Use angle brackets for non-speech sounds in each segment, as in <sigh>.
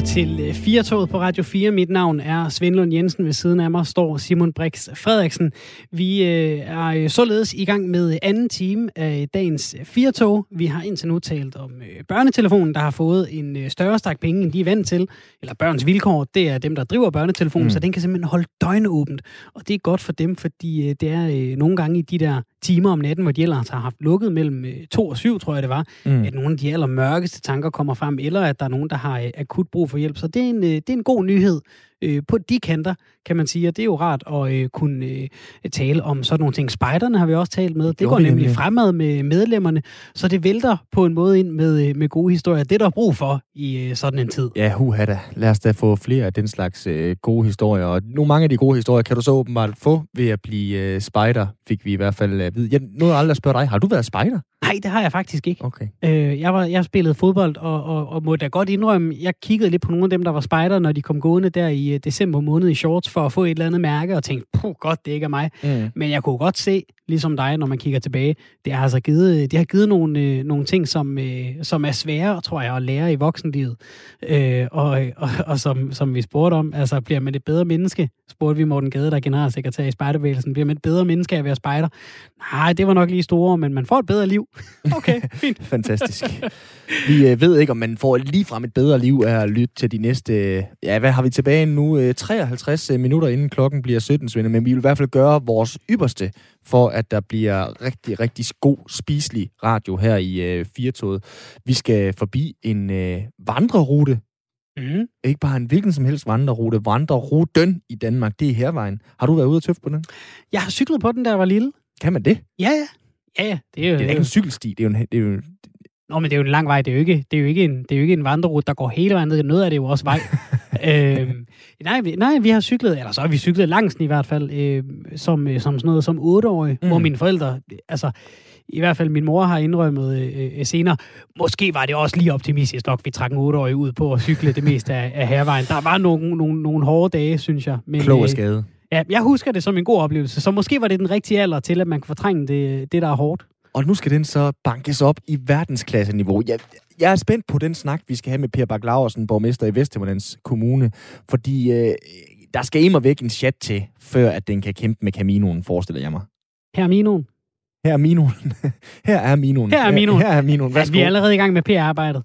lytter til øh, Fire på Radio 4. Mit navn er Svend Lund Jensen. Ved siden af mig står Simon Brix Frederiksen. Vi øh, er øh, således i gang med anden time af dagens Fire Vi har indtil nu talt om børnetelefonen, der har fået en større stak penge, end de er vant til. Eller børns vilkår, det er dem, der driver børnetelefonen, mm. så den kan simpelthen holde døgnåbent. Og det er godt for dem, fordi det er nogle gange i de der timer om natten, hvor de ellers har haft lukket mellem 2 og 7, tror jeg det var, mm. at nogle af de allermørkeste tanker kommer frem, eller at der er nogen, der har akut brug for hjælp. Så det er en, øh, det er en god nyhed øh, på de kanter, kan man sige. Og det er jo rart at øh, kunne øh, tale om sådan nogle ting. Spejderne har vi også talt med. Det jo, går nemlig fremad med medlemmerne, så det vælter på en måde ind med, øh, med gode historier. Det er der brug for i øh, sådan en tid. Ja, huha da. Lad os da få flere af den slags øh, gode historier. Og nogle mange af de gode historier kan du så åbenbart få ved at blive øh, spejder, fik vi i hvert fald at vide. Jeg, nu jeg aldrig spørge dig, har du været spejder? Nej, det har jeg faktisk ikke. Okay. Øh, jeg, var, jeg spillede fodbold, og, og, og må da godt indrømme, jeg kiggede lidt på nogle af dem, der var spejder, når de kom gående der i uh, december måned i shorts, for at få et eller andet mærke, og tænkte, puh, godt, det ikke er mig. Mm. Men jeg kunne godt se, ligesom dig, når man kigger tilbage, det har altså givet, det har givet nogle, øh, nogle ting, som, øh, som er svære, tror jeg, at lære i voksenlivet. Øh, og, og, og som, som vi spurgte om, altså bliver man et bedre menneske? Spurgte vi Morten Gade, der er generalsekretær i Spejderbevægelsen. Bliver man et bedre menneske af at være spejder? Nej, det var nok lige store, men man får et bedre liv. <laughs> Okay, fint. <laughs> Fantastisk. Vi øh, ved ikke, om man får lige frem et bedre liv af at lytte til de næste, ja, hvad har vi tilbage nu? Øh, 53 øh, minutter inden klokken bliver 17, Svende, men vi vil i hvert fald gøre vores ypperste for, at der bliver rigtig, rigtig god, spiselig radio her i øh, Firtoget. Vi skal forbi en øh, vandrerute. Mm. Ikke bare en hvilken som helst vandrerute. Vandreruten i Danmark, det er hervejen. Har du været ude og tøffe på den? Jeg har cyklet på den, da jeg var lille. Kan man det? Ja, ja. Ja, ja. Det er jo, det er ikke en cykelsti, det er jo en, det er jo, Nå, men det er jo en lang vej. Det er jo ikke, det er jo ikke, en, det er jo ikke en vandrerute, der går hele vejen ned. Noget af det er jo også vej. <laughs> øhm, nej, vi, nej, vi har cyklet, eller så har vi cyklet langs i hvert fald, øh, som, øh, som sådan noget som otteårig, mm. hvor mine forældre, altså i hvert fald min mor har indrømmet øh, øh, senere, måske var det også lige optimistisk nok, vi trak en otteårig ud på at cykle det meste af, af hervejen. Der var nogle, nogle, nogle hårde dage, synes jeg. Men, Klog og øh, skade. Ja, jeg husker det som en god oplevelse, så måske var det den rigtige alder til, at man kan fortrænge det, det der er hårdt. Og nu skal den så bankes op i verdensklasse-niveau. Jeg, jeg er spændt på den snak, vi skal have med Per Bak Laversen, borgmester i Vesthimmerlands Kommune, fordi øh, der skal immer væk en chat til, før at den kan kæmpe med Caminoen, forestiller jeg mig. <laughs> Her er Minoen. Her er Minoen. Her er Minoen. Her er Minoen. Her, her er Minoen. Ja, vi er allerede i gang med PR-arbejdet.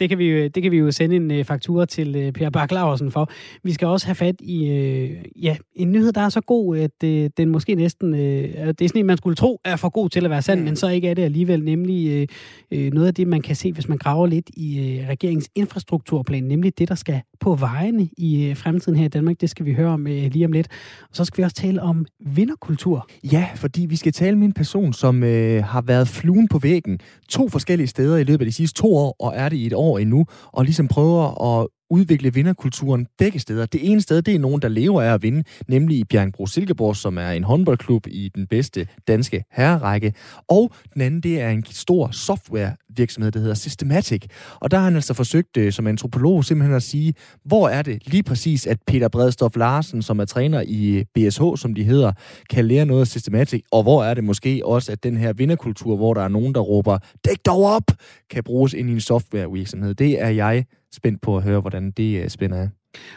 Det kan, vi, det kan vi jo sende en uh, faktura til uh, Per Bak Laversen for. Vi skal også have fat i uh, ja, en nyhed, der er så god, at den måske næsten... Det er sådan en, man skulle tro er for god til at være sand, mm. men så ikke er det alligevel. Nemlig noget af det, man kan se, hvis man graver lidt i regeringens infrastrukturplan, nemlig det, der skal på vejene i fremtiden her i Danmark. Det skal vi høre om lige om lidt. Og så skal vi også tale om vinderkultur. Ja, fordi vi skal tale med en person, som uh, har været fluen på væggen to forskellige steder i løbet af de sidste to år, og er det i et år år endnu, og ligesom prøver at udvikle vinderkulturen begge steder. Det ene sted, det er nogen, der lever af at vinde, nemlig i Bjergbro Silkeborg, som er en håndboldklub i den bedste danske herrerække. Og den anden, det er en stor softwarevirksomhed, der hedder Systematic. Og der har han altså forsøgt øh, som antropolog simpelthen at sige, hvor er det lige præcis, at Peter Bredstof Larsen, som er træner i øh, BSH, som de hedder, kan lære noget af Systematic, og hvor er det måske også, at den her vinderkultur, hvor der er nogen, der råber, dæk dog op, kan bruges ind i en softwarevirksomhed. Det er jeg spændt på at høre, hvordan det uh, spænder af.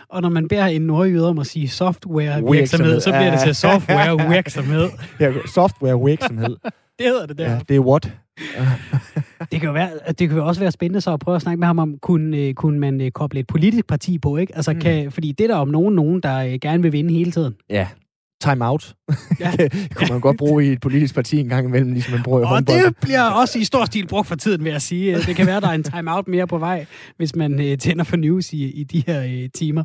Og når man beder en nordjyde om at sige software-virksomhed, så bliver det til software-virksomhed. <laughs> ja, software-virksomhed. det hedder det der. Ja, det er what? <laughs> det kan jo være, det kan jo også være spændende så at prøve at snakke med ham om, kunne, øh, kunne man øh, koble et politisk parti på, ikke? Altså, mm. kan, fordi det er der om nogen, nogen, der gerne vil vinde hele tiden. Ja, time out. Ja. <laughs> kunne man godt bruge i et politisk parti en gang imellem, ligesom man bruger i Og det bliver også i stor stil brugt for tiden, vil jeg sige. Det kan være, der er en time out mere på vej, hvis man uh, tænder for news i, i de her uh, timer.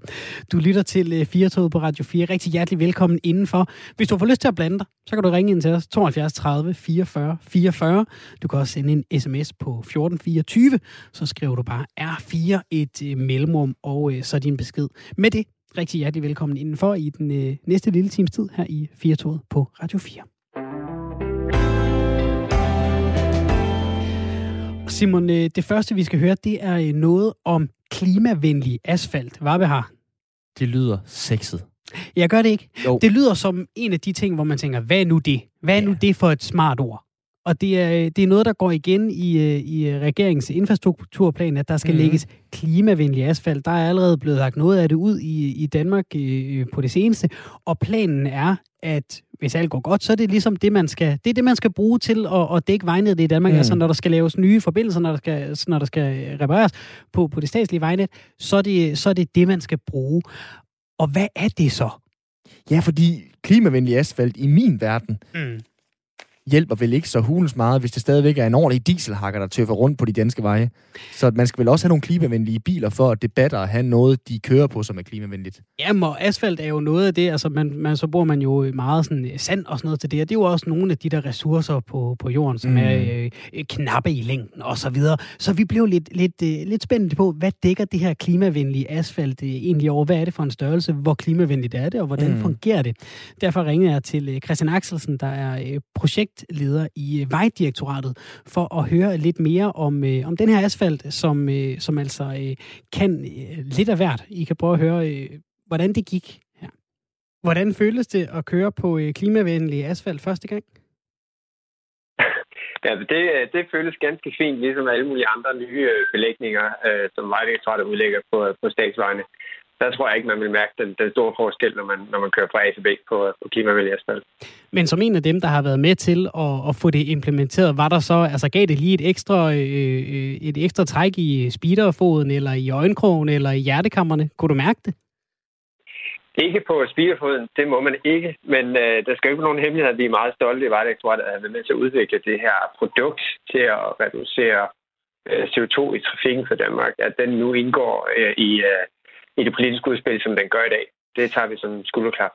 Du lytter til Firetoget på Radio 4. Rigtig hjertelig velkommen indenfor. Hvis du får lyst til at blande dig, så kan du ringe ind til os 72 30 44 44. Du kan også sende en sms på 1424. Så skriver du bare R4 et mellemrum og så din besked. Med det rigtig hjertelig velkommen indenfor i den øh, næste lille times tid her i Firtoget på Radio 4. Simon, øh, det første vi skal høre, det er øh, noget om klimavenlig asfalt. Hvad har? Det lyder sexet. Jeg gør det ikke. Jo. Det lyder som en af de ting, hvor man tænker, hvad er nu det? Hvad er ja. nu det for et smart ord? Og det er, det er noget, der går igen i, øh, i regeringens infrastrukturplan, at der skal mm. lægges klimavenlig asfalt. Der er allerede blevet lagt noget af det ud i, i Danmark øh, på det seneste. Og planen er, at hvis alt går godt, så er det ligesom det, man skal, det er det, man skal bruge til at, at dække vejnettet i Danmark. Mm. Altså når der skal laves nye forbindelser, når der skal, når der skal repareres på, på det statslige vejnet, så er det, så er det det, man skal bruge. Og hvad er det så? Ja, fordi klimavenlig asfalt i min verden, mm hjælper vel ikke så hulens meget, hvis det stadigvæk er en ordentlig dieselhakker, der tøffer rundt på de danske veje. Så man skal vel også have nogle klimavenlige biler, for at det batter at have noget, de kører på, som er klimavenligt. Jamen, og asfalt er jo noget af det, altså man, man, så bruger man jo meget sådan øh, sand og sådan noget til det, og det er jo også nogle af de der ressourcer på, på jorden, som mm. er øh, øh, knappe i længden og så videre. Så vi blev lidt, lidt, øh, lidt spændte på, hvad dækker det her klimavenlige asfalt øh, egentlig over? Hvad er det for en størrelse? Hvor klimavenligt er det, og hvordan mm. fungerer det? Derfor ringede jeg til øh, Christian Axelsen, der er øh, projekt projektleder i øh, Vejdirektoratet, for at høre lidt mere om, øh, om den her asfalt, som, øh, som altså øh, kan øh, lidt af hvert. I kan prøve at høre, øh, hvordan det gik her. Hvordan føles det at køre på øh, klimavenlig asfalt første gang? Ja, det, øh, det føles ganske fint, ligesom alle mulige andre nye øh, belægninger, øh, som Vejdirektoratet udlægger på, på statsvejene der tror jeg ikke, man vil mærke den, den store forskel, når man, når man kører fra A til B på, på klimavenlig asfalt. Men som en af dem, der har været med til at, at få det implementeret, var der så, altså gav det lige et ekstra, øh, øh et ekstra træk i speederfoden, eller i øjenkrogen, eller i hjertekammerne? Kunne du mærke det? Ikke på speederfoden, det må man ikke, men øh, der skal jo ikke nogen hemmelighed, at vi er meget stolte i Vejdirektoratet at have været med til at udvikle det her produkt til at reducere øh, CO2 i trafikken for Danmark, at den nu indgår øh, i, øh, i det politiske udspil, som den gør i dag. Det tager vi som skulderklap.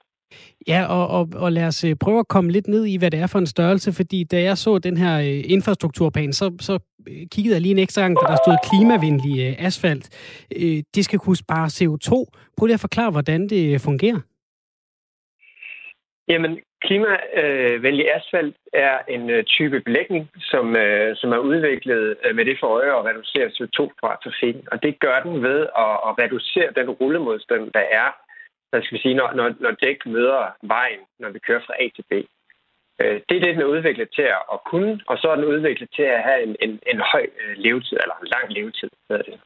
Ja, og, og, og lad os øh, prøve at komme lidt ned i, hvad det er for en størrelse, fordi da jeg så den her øh, infrastrukturplan, så, så øh, kiggede jeg lige en ekstra gang, da der stod klimavenlig asfalt. Det skal kunne spare CO2. Prøv lige at forklare, hvordan det fungerer. Jamen, klimavenlig asfalt er en øh, type belægning, som, øh, som er udviklet øh, med det for øje at reducere CO2 fra trafikken. Og det gør den ved at, at reducere den rullemodstand, der er, der skal vi sige, når, når, når dæk møder vejen, når vi kører fra A til B. Det er det, den er udviklet til at kunne, og så er den udviklet til at have en, en, en høj levetid, eller en lang levetid. Hedder det.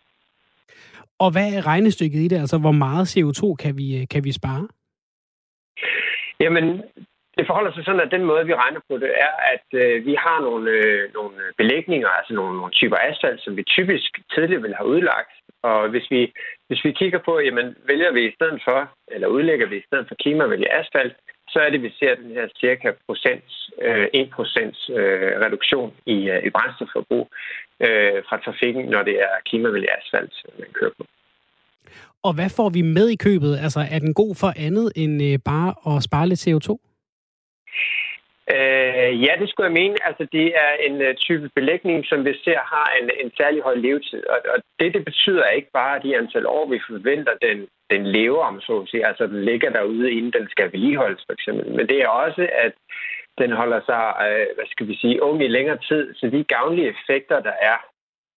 Og hvad er regnestykket i det? Altså, hvor meget CO2 kan vi, kan vi spare? Jamen, det forholder sig sådan, at den måde, vi regner på det, er, at øh, vi har nogle, øh, nogle belægninger, altså nogle, nogle typer asfalt, som vi typisk tidligere ville have udlagt. Og hvis vi, hvis vi kigger på, jamen, vælger vi i stedet for, eller udlægger vi i stedet for klimavenlig asfalt, så er det, vi ser den her cirka procent, øh, 1% øh, reduktion i, øh, i brændstofforbrug øh, fra trafikken, når det er klimavenlig asfalt, øh, man kører på. Og hvad får vi med i købet? Altså, er den god for andet end øh, bare at spare lidt CO2? Øh, ja, det skulle jeg mene. Altså, det er en uh, type belægning, som vi ser har en, en særlig høj levetid. Og, og det, det betyder ikke bare de antal år, vi forventer, den, den lever om, så at sige. Altså, den ligger derude, inden den skal vedligeholdes, for eksempel. Men det er også, at den holder sig, øh, hvad skal vi sige, ung i længere tid. Så de gavnlige effekter, der er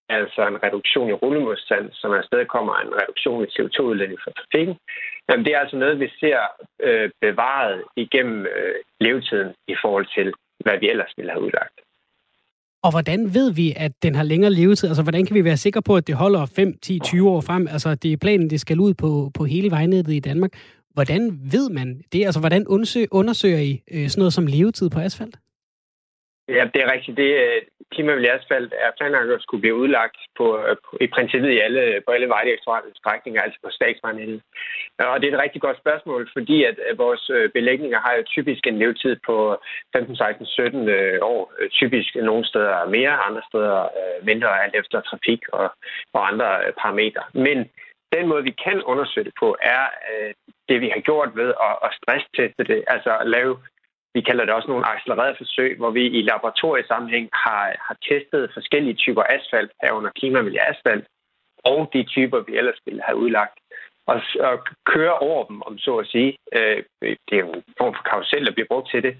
altså en reduktion i rullemodstand, som afsted kommer en reduktion i CO2-udledning fra trafikken. Jamen, det er altså noget, vi ser øh, bevaret igennem øh, levetiden i forhold til, hvad vi ellers ville have udlagt. Og hvordan ved vi, at den har længere levetid? Altså, hvordan kan vi være sikre på, at det holder 5, 10, 20 år frem? Altså, det er planen, det skal ud på, på hele vejnettet i Danmark. Hvordan ved man det? Altså, hvordan undersøger, undersøger I øh, sådan noget som levetid på asfalt? Ja, det er rigtigt. Det, øh, klimavenlig asfalt er planlagt at skulle blive udlagt på, øh, på, i princippet i alle, på alle vejdirektoratets strækninger, altså på statsvejnettet. Og det er et rigtig godt spørgsmål, fordi at øh, vores øh, belægninger har jo typisk en levetid på 15, 16, 17 år. Typisk nogle steder mere, andre steder mindre, alt efter trafik og, og andre parametre. Men den måde, vi kan undersøge det på, er det, vi har gjort ved at, at stressteste det, altså at lave vi kalder det også nogle accelererede forsøg, hvor vi i laboratoriesammenhæng har, har testet forskellige typer asfalt, herunder klimavenlig asfalt, og de typer, vi ellers ville have udlagt. Og, og køre over dem, om så at sige. Øh, det er en form for karusel, der bliver brugt til det.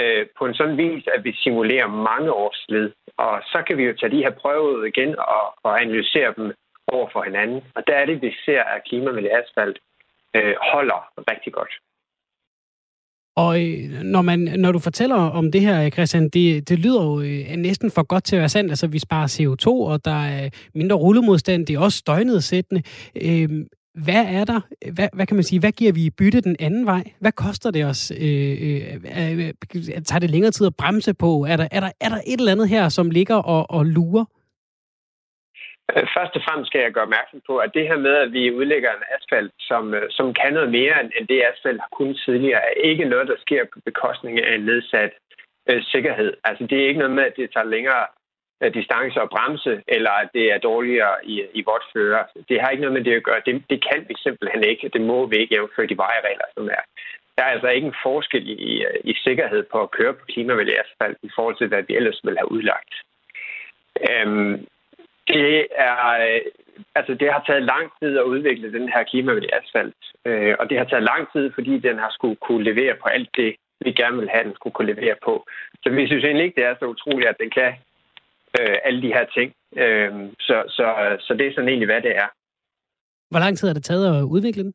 Øh, på en sådan vis, at vi simulerer mange års slid. Og så kan vi jo tage de her prøver ud igen og, og analysere dem over for hinanden. Og der er det, vi ser, at klimavenlig asfalt øh, holder rigtig godt. Og øh, når, man, når du fortæller om det her, Christian, det, det lyder jo øh, næsten for godt til at være sandt. Altså, vi sparer CO2, og der er mindre rullemodstand. Det er også støjnedsættende. Øh, hvad er der, hvad, hvad kan man sige, hvad giver vi i bytte den anden vej? Hvad koster det os? Øh, øh, øh, øh tager det længere tid at bremse på? Er der, er der, er der et eller andet her, som ligger og, og lurer? Øh, først og fremmest skal jeg gøre opmærksom på, at det her med, at vi udlægger en asfalt, som, øh, som kan noget mere end det asfalt har kunnet tidligere, er ikke noget, der sker på bekostning af en nedsat øh, sikkerhed. Altså det er ikke noget med, at det tager længere øh, distance at bremse, eller at det er dårligere i, i vort føre. Det har ikke noget med det at gøre. Det, det kan vi simpelthen ikke. Det må vi ikke jævnføre de vejregler, som er. Der er altså ikke en forskel i, i sikkerhed på at køre på klimavenlig asfalt i forhold til, hvad vi ellers ville have udlagt. Øhm, det er, øh, altså det har taget lang tid at udvikle den her klimavenlige asfalt. Øh, og det har taget lang tid, fordi den har skulle kunne levere på alt det, vi gerne vil have, den skulle kunne levere på. Så vi synes egentlig ikke, det er så utroligt, at den kan øh, alle de her ting. Øh, så, så, så det er sådan egentlig, hvad det er. Hvor lang tid har det taget at udvikle den?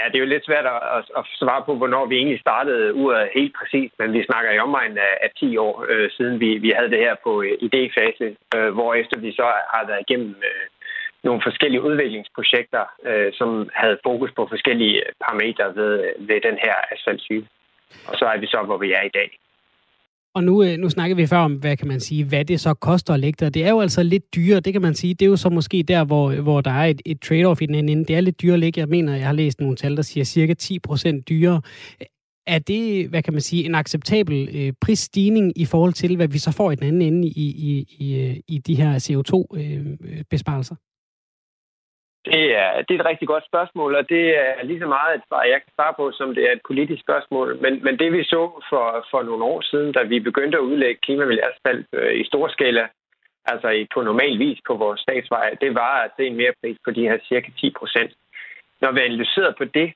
Ja, det er jo lidt svært at, at, at svare på, hvornår vi egentlig startede uret helt præcist, men vi snakker i omegn af, af 10 år øh, siden vi, vi havde det her på øh, idéfase, øh, hvor efter vi så har været igennem øh, nogle forskellige udviklingsprojekter, øh, som havde fokus på forskellige parametre ved, ved den her asfaltsyge. Og så er vi så, hvor vi er i dag. Og nu, øh, nu snakker vi før om, hvad kan man sige, hvad det så koster at lægge der. Det er jo altså lidt dyrere, det kan man sige. Det er jo så måske der, hvor, hvor der er et, et trade-off i den anden ende. Det er lidt dyrere at lægge. Jeg mener, jeg har læst nogle tal, der siger cirka 10 procent dyrere. Er det, hvad kan man sige, en acceptabel øh, prisstigning i forhold til, hvad vi så får i den anden ende i, i, i, øh, i de her CO2-besparelser? Øh, øh det er, det er et rigtig godt spørgsmål, og det er lige så meget et svar, jeg kan svare på, som det er et politisk spørgsmål. Men, men det vi så for, for nogle år siden, da vi begyndte at udlægge klimamiljøasfalt øh, i stor skala, altså i, på normal vis på vores statsveje, det var at se en mere pris på de her cirka 10 procent. Når vi analyserede på det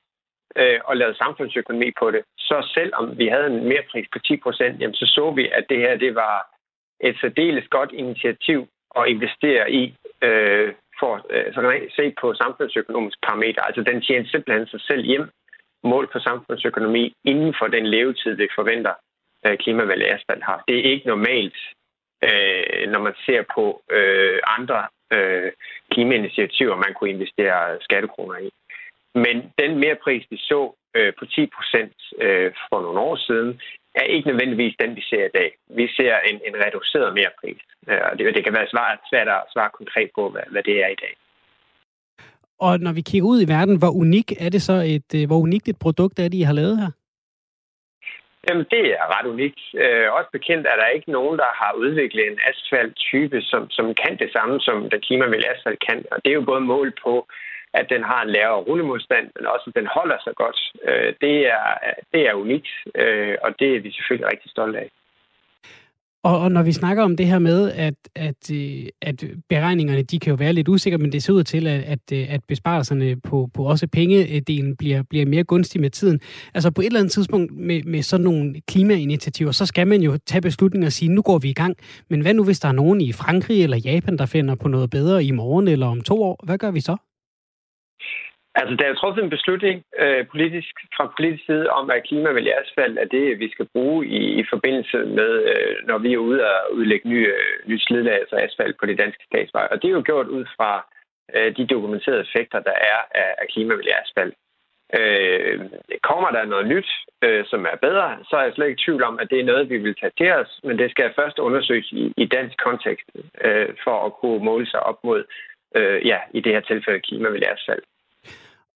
øh, og lavede samfundsøkonomi på det, så selvom vi havde en mere pris på 10 procent, så så vi, at det her det var et særdeles godt initiativ at investere i øh, for at så se på samfundsøkonomisk parameter. Altså den tjener simpelthen sig selv hjem mål på samfundsøkonomi inden for den levetid, vi forventer, øh, klimavalget asfalt har. Det er ikke normalt, øh, når man ser på andre klimainitiativer, man kunne investere skattekroner i. Men den mere pris, vi så på 10 procent for nogle år siden, er ikke nødvendigvis den, vi ser i dag. Vi ser en, en reduceret merpris, øh, og det, det kan være svært, svært at svare konkret på, hvad, hvad det er i dag. Og når vi kigger ud i verden, hvor unik er det så et, øh, hvor unikt et produkt er det, I har lavet her? Jamen, det er ret unikt. Øh, også bekendt er der ikke nogen, der har udviklet en asfalttype, som, som kan det samme, som den klimavenlige asfalt kan. Og det er jo både mål på at den har en lavere rullemodstand, men også at den holder sig godt. Øh, det, er, det er unikt, øh, og det er vi selvfølgelig rigtig stolte af. Og, og når vi snakker om det her med, at, at, øh, at beregningerne de kan jo være lidt usikre, men det ser ud til, at, at, øh, at besparelserne på, på også pengedelen bliver, bliver mere gunstige med tiden. Altså på et eller andet tidspunkt med, med sådan nogle klimainitiativer, så skal man jo tage beslutninger og sige, nu går vi i gang. Men hvad nu, hvis der er nogen i Frankrig eller Japan, der finder på noget bedre i morgen eller om to år? Hvad gør vi så? Altså, der er truffet en beslutning øh, politisk, fra politisk side om, at klimavenlig asfalt er det, vi skal bruge i, i forbindelse med, øh, når vi er ude øh, og udlægge nye, øh, nye slidlag, altså asfalt på de danske statsveje. Og det er jo gjort ud fra øh, de dokumenterede effekter, der er af, af klimavenlig asfalt. Øh, kommer der noget nyt, øh, som er bedre, så er jeg slet ikke i tvivl om, at det er noget, vi vil tage til os, men det skal først undersøges i, i dansk kontekst, øh, for at kunne måle sig op mod, øh, ja, i det her tilfælde klimavenlig asfalt.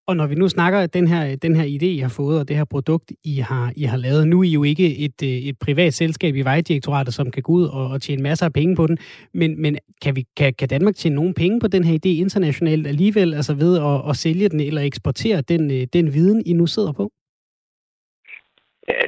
Og når vi nu snakker den her, den her idé, I har fået, og det her produkt, I har, I har lavet, nu er I jo ikke et, øh, et privat selskab i Vejdirektoratet, som kan gå ud og, og tjene masser af penge på den, men, men kan, vi, kan, kan Danmark tjene nogen penge på den her idé internationalt alligevel, altså ved at, at sælge den eller eksportere den, øh, den viden, I nu sidder på?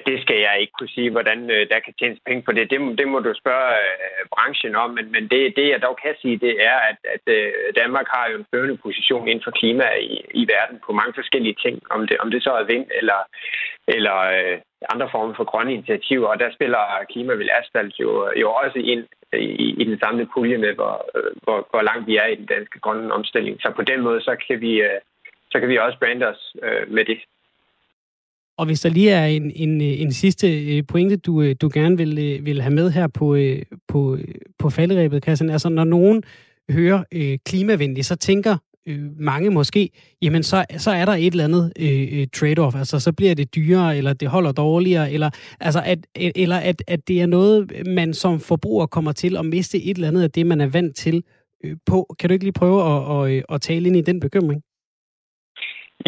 Det skal jeg ikke kunne sige, hvordan øh, der kan tjenes penge på det. Det, det må du spørge øh, branchen om. Men, men det, det, jeg dog kan sige, det er, at, at øh, Danmark har jo en førende position inden for klima i, i verden på mange forskellige ting. Om det, om det så er vind eller, eller andre former for grønne initiativer. Og der spiller klima vil asfalt jo, jo også ind i, i den samlede pulje med, hvor, hvor, hvor langt vi er i den danske grønne omstilling. Så på den måde, så kan vi, så kan vi også brande os med det. Og hvis der lige er en, en, en sidste øh, pointe, du, øh, du gerne vil, øh, vil have med her på, på, på falderæbet, Christian, altså når nogen hører øh, klimavenligt, så tænker øh, mange måske, jamen så, så er der et eller andet øh, trade-off, altså så bliver det dyrere, eller det holder dårligere, eller, altså at, eller at, at det er noget, man som forbruger kommer til at miste et eller andet af det, man er vant til øh, på. Kan du ikke lige prøve at, at, at, at tale ind i den bekymring?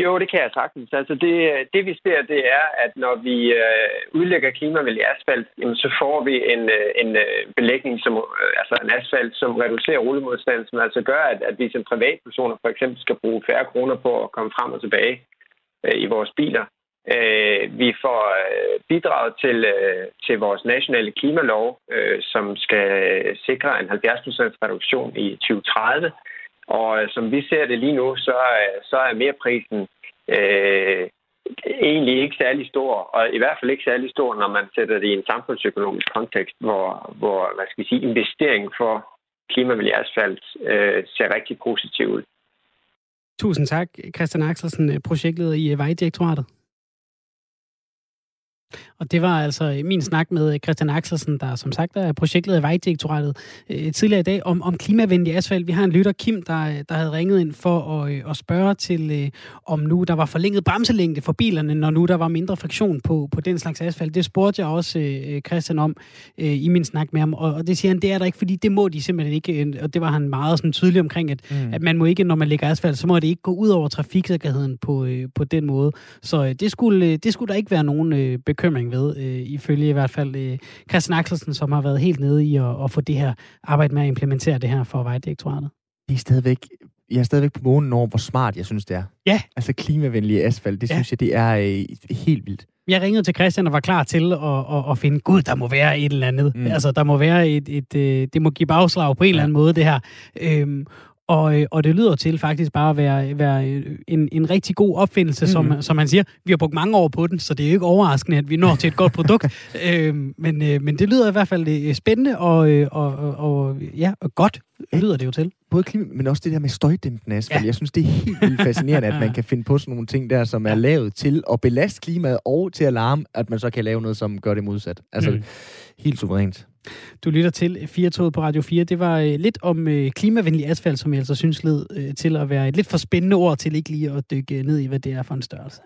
Jo, det kan jeg sagtens. Altså det, det vi ser, det er, at når vi øh, udlægger klimavenlig asfalt, jamen, så får vi en, øh, en øh, belægning, som, øh, altså en asfalt, som reducerer rullemodstanden, som altså gør, at, at vi som privatpersoner for eksempel skal bruge færre kroner på at komme frem og tilbage øh, i vores biler. Øh, vi får øh, bidraget til, øh, til vores nationale klimalov, øh, som skal sikre en 70% reduktion i 2030. Og øh, som vi ser det lige nu, så, øh, så er merprisen øh, egentlig ikke særlig stor, og i hvert fald ikke særlig stor, når man sætter det i en samfundsøkonomisk kontekst, hvor, hvor hvad skal vi sige, investering for klimavenlig asfalt øh, ser rigtig positiv ud. Tusind tak, Christian Axelsen, øh, projektleder i øh, Vejdirektoratet. Og det var altså min snak med Christian Axelsen, der som sagt er projektleder i Vejdirektoratet øh, tidligere i dag om, om klimavenlig asfalt. Vi har en lytter, Kim, der, der havde ringet ind for at, øh, at spørge til, øh, om nu der var forlænget bremselængde for bilerne, når nu der var mindre friktion på, på den slags asfalt. Det spurgte jeg også øh, Christian om øh, i min snak med ham, og, og det siger han, det er der ikke, fordi det må de simpelthen ikke, øh, og det var han meget sådan tydelig omkring, at, mm. at man må ikke, når man lægger asfalt, så må det ikke gå ud over trafiksikkerheden på, øh, på den måde. Så øh, det, skulle, øh, det skulle der ikke være nogen øh, bekymring ved, øh, ifølge i hvert fald øh, Christian Axelsen, som har været helt nede i at, at få det her arbejde med at implementere det her for Vejdirektoratet. Det er stadigvæk jeg er stadigvæk på månen over, hvor smart jeg synes, det er. Ja. Altså klimavenlige asfalt, det ja. synes jeg, det er øh, helt vildt. Jeg ringede til Christian og var klar til at, at, at finde, gud, der må være et eller andet. Mm. Altså, der må være et, et, et, øh, det må give bagslag på en ja. eller anden måde, det her. Øhm, og, øh, og det lyder til faktisk bare at være, være en, en rigtig god opfindelse, mm. som, som man siger. Vi har brugt mange år på den, så det er jo ikke overraskende, at vi når til et godt produkt. <laughs> øh, men, øh, men det lyder i hvert fald øh, spændende og, og, og, og, ja, og godt lyder det jo til. Både klima, men også det der med støjdæmpende asfalt. Ja. Jeg synes, det er helt vildt fascinerende, at man <laughs> kan finde på sådan nogle ting der, som er lavet til at belaste klimaet og til at larme, at man så kan lave noget, som gør det modsat. Altså, mm. Helt suverænt. Du lytter til 4 på Radio 4. Det var øh, lidt om øh, klimavenlig asfalt, som jeg altså synes led øh, til at være et lidt for spændende ord til ikke lige at dykke ned i, hvad det er for en størrelse.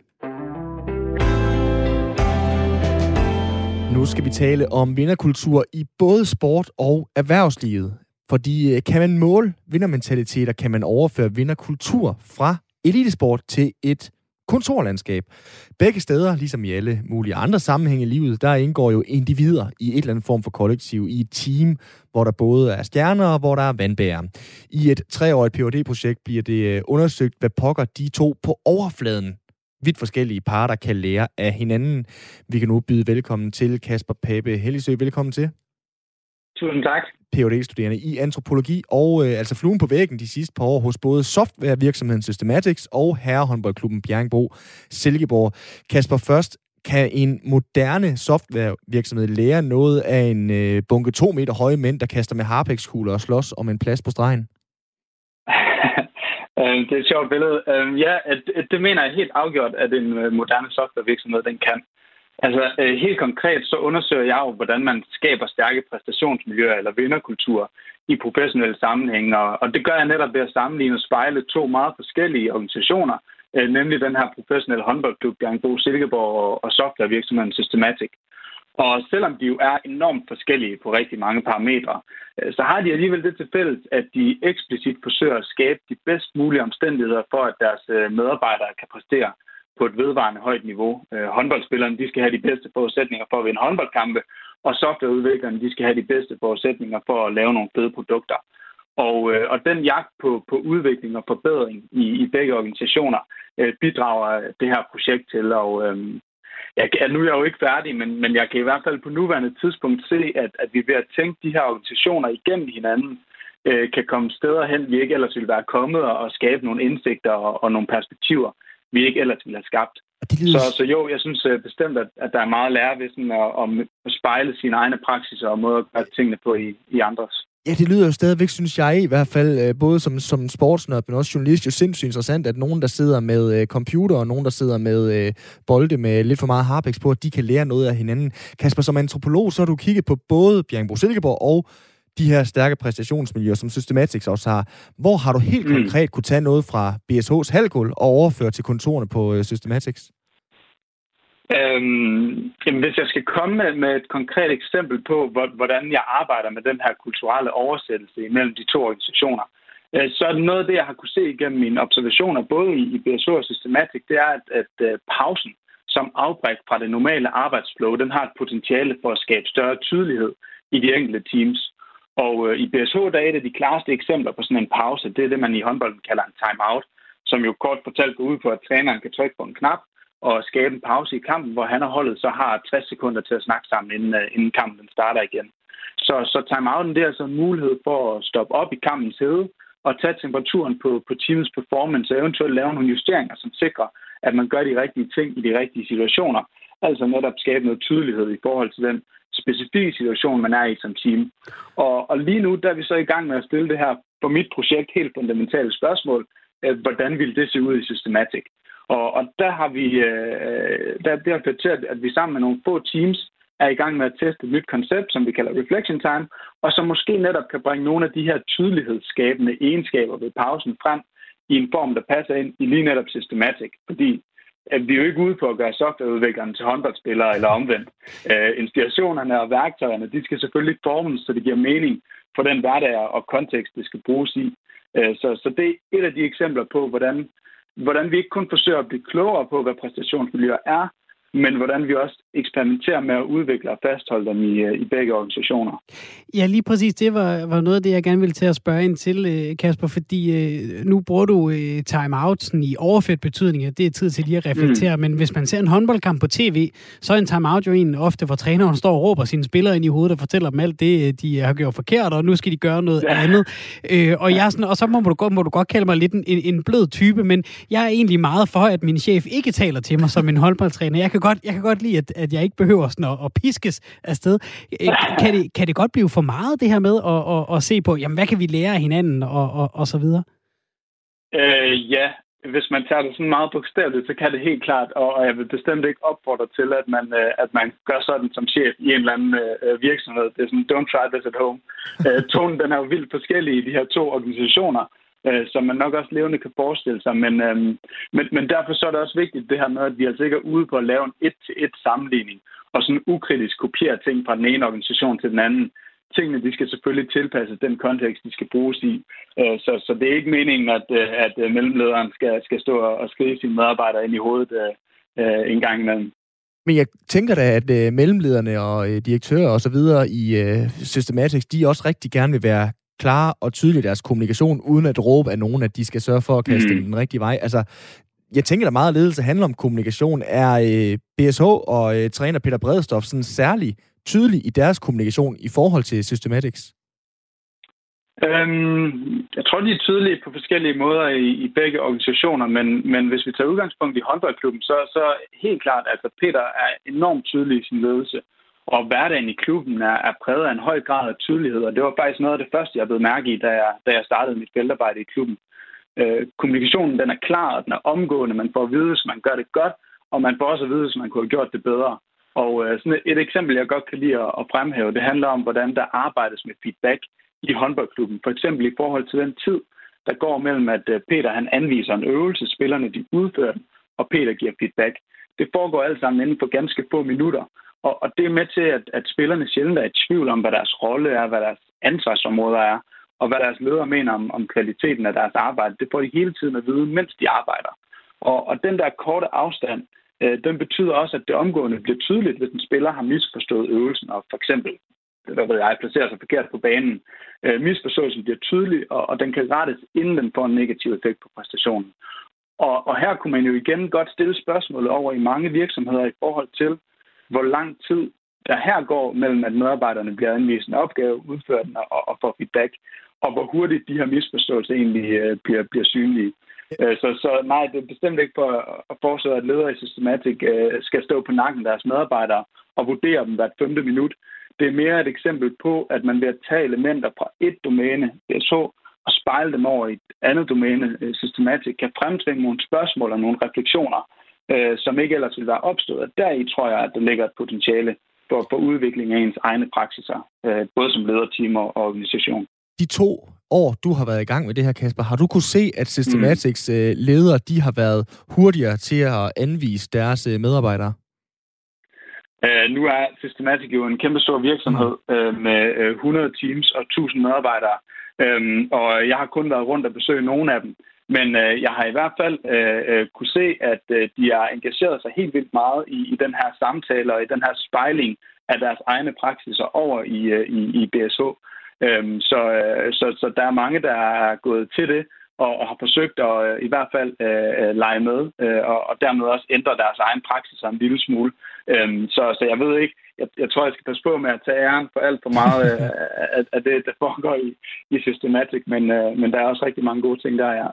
Nu skal vi tale om vinderkultur i både sport og erhvervslivet. Fordi kan man måle vindermentaliteter, kan man overføre vinderkultur fra elitesport til et kontorlandskab. Begge steder, ligesom i alle mulige andre sammenhænge i livet, der indgår jo individer i et eller andet form for kollektiv, i et team, hvor der både er stjerner og hvor der er vandbærer. I et treårigt phd projekt bliver det øh, undersøgt, hvad pokker de to på overfladen vidt forskellige parter kan lære af hinanden. Vi kan nu byde velkommen til Kasper Pape Hellisø. Velkommen til. Tusind tak. Ph.D.-studerende i antropologi og øh, altså fluen på væggen de sidste par år hos både softwarevirksomheden Systematics og herrehåndboldklubben Bjergenbro Silkeborg. Kasper, først, kan en moderne softwarevirksomhed lære noget af en øh, bunke to meter høje mænd, der kaster med harpexkugler og slås om en plads på stregen? <laughs> Øhm, det er et sjovt billede. Øhm, ja, det mener jeg helt afgjort, at en øh, moderne softwarevirksomhed den kan. Altså øh, helt konkret så undersøger jeg jo, hvordan man skaber stærke præstationsmiljøer eller vinderkultur i professionelle sammenhænge. Og det gør jeg netop ved at sammenligne og spejle to meget forskellige organisationer, øh, nemlig den her professionelle håndboldklub, Bjergbro Silkeborg og softwarevirksomheden Systematic. Og selvom de jo er enormt forskellige på rigtig mange parametre, øh, så har de alligevel det til fælles, at de eksplicit forsøger at skabe de bedst mulige omstændigheder for, at deres øh, medarbejdere kan præstere på et vedvarende højt niveau. Øh, håndboldspillerne de skal have de bedste forudsætninger for at vinde håndboldkampe, og softwareudviklerne de skal have de bedste forudsætninger for at lave nogle fede produkter. Og, øh, og den jagt på, på udvikling og forbedring i, i begge organisationer øh, bidrager det her projekt til. Og, øh, jeg, nu er jeg jo ikke færdig, men, men jeg kan i hvert fald på nuværende tidspunkt se, at, at vi ved at tænke de her organisationer igennem hinanden, øh, kan komme steder hen, vi ikke ellers ville være kommet, og, og skabe nogle indsigter og, og nogle perspektiver, vi ikke ellers ville have skabt. Lyder... Så, så jo, jeg synes uh, bestemt, at, at der er meget at lære ved sådan at, at spejle sine egne praksiser og måder at gøre tingene på i, i andres. Ja, det lyder jo stadigvæk, synes jeg i hvert fald, øh, både som, som sportsnørd, men også journalist, jo sindssygt interessant, at nogen, der sidder med øh, computer, og nogen, der sidder med øh, bolde med lidt for meget harpex på, at de kan lære noget af hinanden. Kasper, som antropolog, så har du kigget på både Bjergbro Silkeborg og de her stærke præstationsmiljøer, som Systematics også har. Hvor har du helt mm. konkret kunne tage noget fra BSH's halvgulv og overføre til kontorerne på øh, Systematics? Øhm, jamen, hvis jeg skal komme med, med et konkret eksempel på, hvordan jeg arbejder med den her kulturelle oversættelse imellem de to organisationer, øh, så er det noget af det, jeg har kunne se igennem mine observationer, både i, i BSO og Systematic, det er, at, at uh, pausen som afbræk fra det normale arbejdsflow, den har et potentiale for at skabe større tydelighed i de enkelte teams. Og øh, i BSH, der er et af de klareste eksempler på sådan en pause, det er det, man i håndbolden kalder en timeout, som jo kort fortalt går ud på, at træneren kan trykke på en knap og skabe en pause i kampen, hvor han og holdet så har 60 sekunder til at snakke sammen, inden, øh, inden kampen starter igen. Så, så timeouten det er altså en mulighed for at stoppe op i kampens hede og tage temperaturen på, på teamets performance og eventuelt lave nogle justeringer, som sikrer, at man gør de rigtige ting i de rigtige situationer. Altså netop skabe noget tydelighed i forhold til den specifikke situation, man er i som team. Og, og lige nu der er vi så i gang med at stille det her for mit projekt helt fundamentale spørgsmål. Øh, hvordan vil det se ud i Systematic? Og, og der har vi øh, der, det har ført til, at vi sammen med nogle få teams er i gang med at teste et nyt koncept, som vi kalder Reflection Time, og som måske netop kan bringe nogle af de her tydelighedsskabende egenskaber ved pausen frem i en form, der passer ind i lige netop Systematic. Fordi vi er jo ikke ude på at gøre softwareudviklerne til håndboldspillere eller omvendt. Uh, inspirationerne og værktøjerne, de skal selvfølgelig formes, så det giver mening for den hverdag og kontekst, det skal bruges i. Uh, så, så det er et af de eksempler på, hvordan, hvordan vi ikke kun forsøger at blive klogere på, hvad præstationsmiljøer er, men hvordan vi også eksperimenterer med at udvikle og fastholde dem i, øh, i begge organisationer. Ja, lige præcis. Det var, var noget af det, jeg gerne ville til at spørge ind til, øh, Kasper, fordi øh, nu bruger du time-out sådan i overført betydning, at det er tid til lige at reflektere, mm. men hvis man ser en håndboldkamp på tv, så er en time-out jo en ofte, hvor træneren står og råber sine spillere ind i hovedet og fortæller dem alt det, de har gjort forkert, og nu skal de gøre noget ja. andet. Øh, og, jeg sådan, og så må du, godt, må du godt kalde mig lidt en, en blød type, men jeg er egentlig meget for, at min chef ikke taler til mig som en håndboldtræner. Jeg kan godt, jeg kan godt lide, at, at jeg ikke behøver sådan at, at piskes afsted. Øh, kan det, kan det godt blive for meget, det her med at, at, at se på, jamen, hvad kan vi lære af hinanden, og, og, og så videre? Øh, ja, hvis man tager det sådan meget bogstaveligt, så kan det helt klart, og jeg vil bestemt ikke opfordre til, at man, øh, at man gør sådan som chef i en eller anden øh, virksomhed. Det er sådan, don't try this at home. <laughs> Øh, tonen den er jo vildt forskellig i de her to organisationer øh, som man nok også levende kan forestille sig. Men, øh, men, men derfor så er det også vigtigt det her med, at vi altså ikke er ude på at lave en et-til-et sammenligning og sådan ukritisk kopiere ting fra den ene organisation til den anden. Tingene de skal selvfølgelig tilpasse den kontekst, de skal bruges i. Øh, så, så det er ikke meningen, at, øh, at øh, mellemlederen skal, skal stå og skrive sine medarbejdere ind i hovedet øh, øh, en gang imellem. Men jeg tænker da, at øh, mellemlederne og øh, direktører og så videre i øh, Systematics, de også rigtig gerne vil være klare og tydelige deres kommunikation, uden at råbe af nogen, at de skal sørge for at kaste mm. den rigtige vej. Altså, jeg tænker, at meget ledelse handler om kommunikation. Er øh, BSH og øh, træner Peter Bredestof sådan særlig tydelig i deres kommunikation i forhold til Systematics? Øhm, jeg tror, de er tydelige på forskellige måder i, i begge organisationer, men, men hvis vi tager udgangspunkt i håndboldklubben, så, så helt klart, at altså Peter er enormt tydelig i sin ledelse. Og hverdagen i klubben er, er præget af en høj grad af tydelighed, og det var faktisk noget af det første, jeg blev mærke i, da jeg, da jeg startede mit feltarbejde i klubben. Øh, kommunikationen den er klar, og den er omgående. Man får at vide, hvis man gør det godt, og man får også at vide, hvis man kunne have gjort det bedre. Og øh, sådan et, et eksempel, jeg godt kan lide at, at fremhæve, det handler om, hvordan der arbejdes med feedback i håndboldklubben. For eksempel i forhold til den tid, der går mellem, at øh, Peter han anviser en øvelse, spillerne de udfører den, og Peter giver feedback. Det foregår alt sammen inden for ganske få minutter. Og, og det er med til, at, at spillerne sjældent er i tvivl om, hvad deres rolle er, hvad deres ansvarsområder er, og hvad deres ledere mener om, om kvaliteten af deres arbejde. Det får de hele tiden at vide, mens de arbejder. Og, og den der korte afstand, øh, den betyder også, at det omgående bliver tydeligt, hvis en spiller har misforstået øvelsen, og for eksempel hvad ved jeg, placerer sig forkert på banen. Øh, misforståelsen bliver tydelig, og, og den kan rettes, inden den får en negativ effekt på præstationen. Og, og her kunne man jo igen godt stille spørgsmålet over i mange virksomheder i forhold til, hvor lang tid der her går mellem, at medarbejderne bliver anvist en opgave, udfører den og, og får feedback, og hvor hurtigt de her misforståelser egentlig øh, bliver, bliver synlige. Øh, så, så nej, det er bestemt ikke for at foreslå, at ledere i Systematic øh, skal stå på nakken af deres medarbejdere og vurdere dem hvert femte minut. Det er mere et eksempel på, at man ved at tage elementer fra et domæne, så og spejle dem over i et andet domæne øh, systematisk, kan fremtvinge nogle spørgsmål og nogle refleksioner, øh, som ikke ellers ville være opstået. Og deri tror jeg, at der ligger et potentiale for, for udvikling af ens egne praksiser, øh, både som lederteam og organisation. De to år, du har været i gang med det her, Kasper, har du kunne se, at Systematics mm. ledere de har været hurtigere til at anvise deres medarbejdere? Uh, nu er Systematic jo en kæmpe stor virksomhed uh, med uh, 100 teams og 1000 medarbejdere, um, og jeg har kun været rundt og besøgt nogle af dem. Men uh, jeg har i hvert fald uh, uh, kunne se, at uh, de har engageret sig helt vildt meget i, i den her samtale og i den her spejling af deres egne praksiser over i, uh, i, i BSH. Um, så, uh, så, så der er mange, der er gået til det, og, og har forsøgt at øh, i hvert fald øh, lege med, øh, og, og dermed også ændre deres egen praksis en lille smule. Øhm, så, så jeg ved ikke, jeg, jeg tror, jeg skal passe på med at tage æren for alt for meget <laughs> øh, af, af det, der foregår i, i Systematic, men, øh, men der er også rigtig mange gode ting, der er.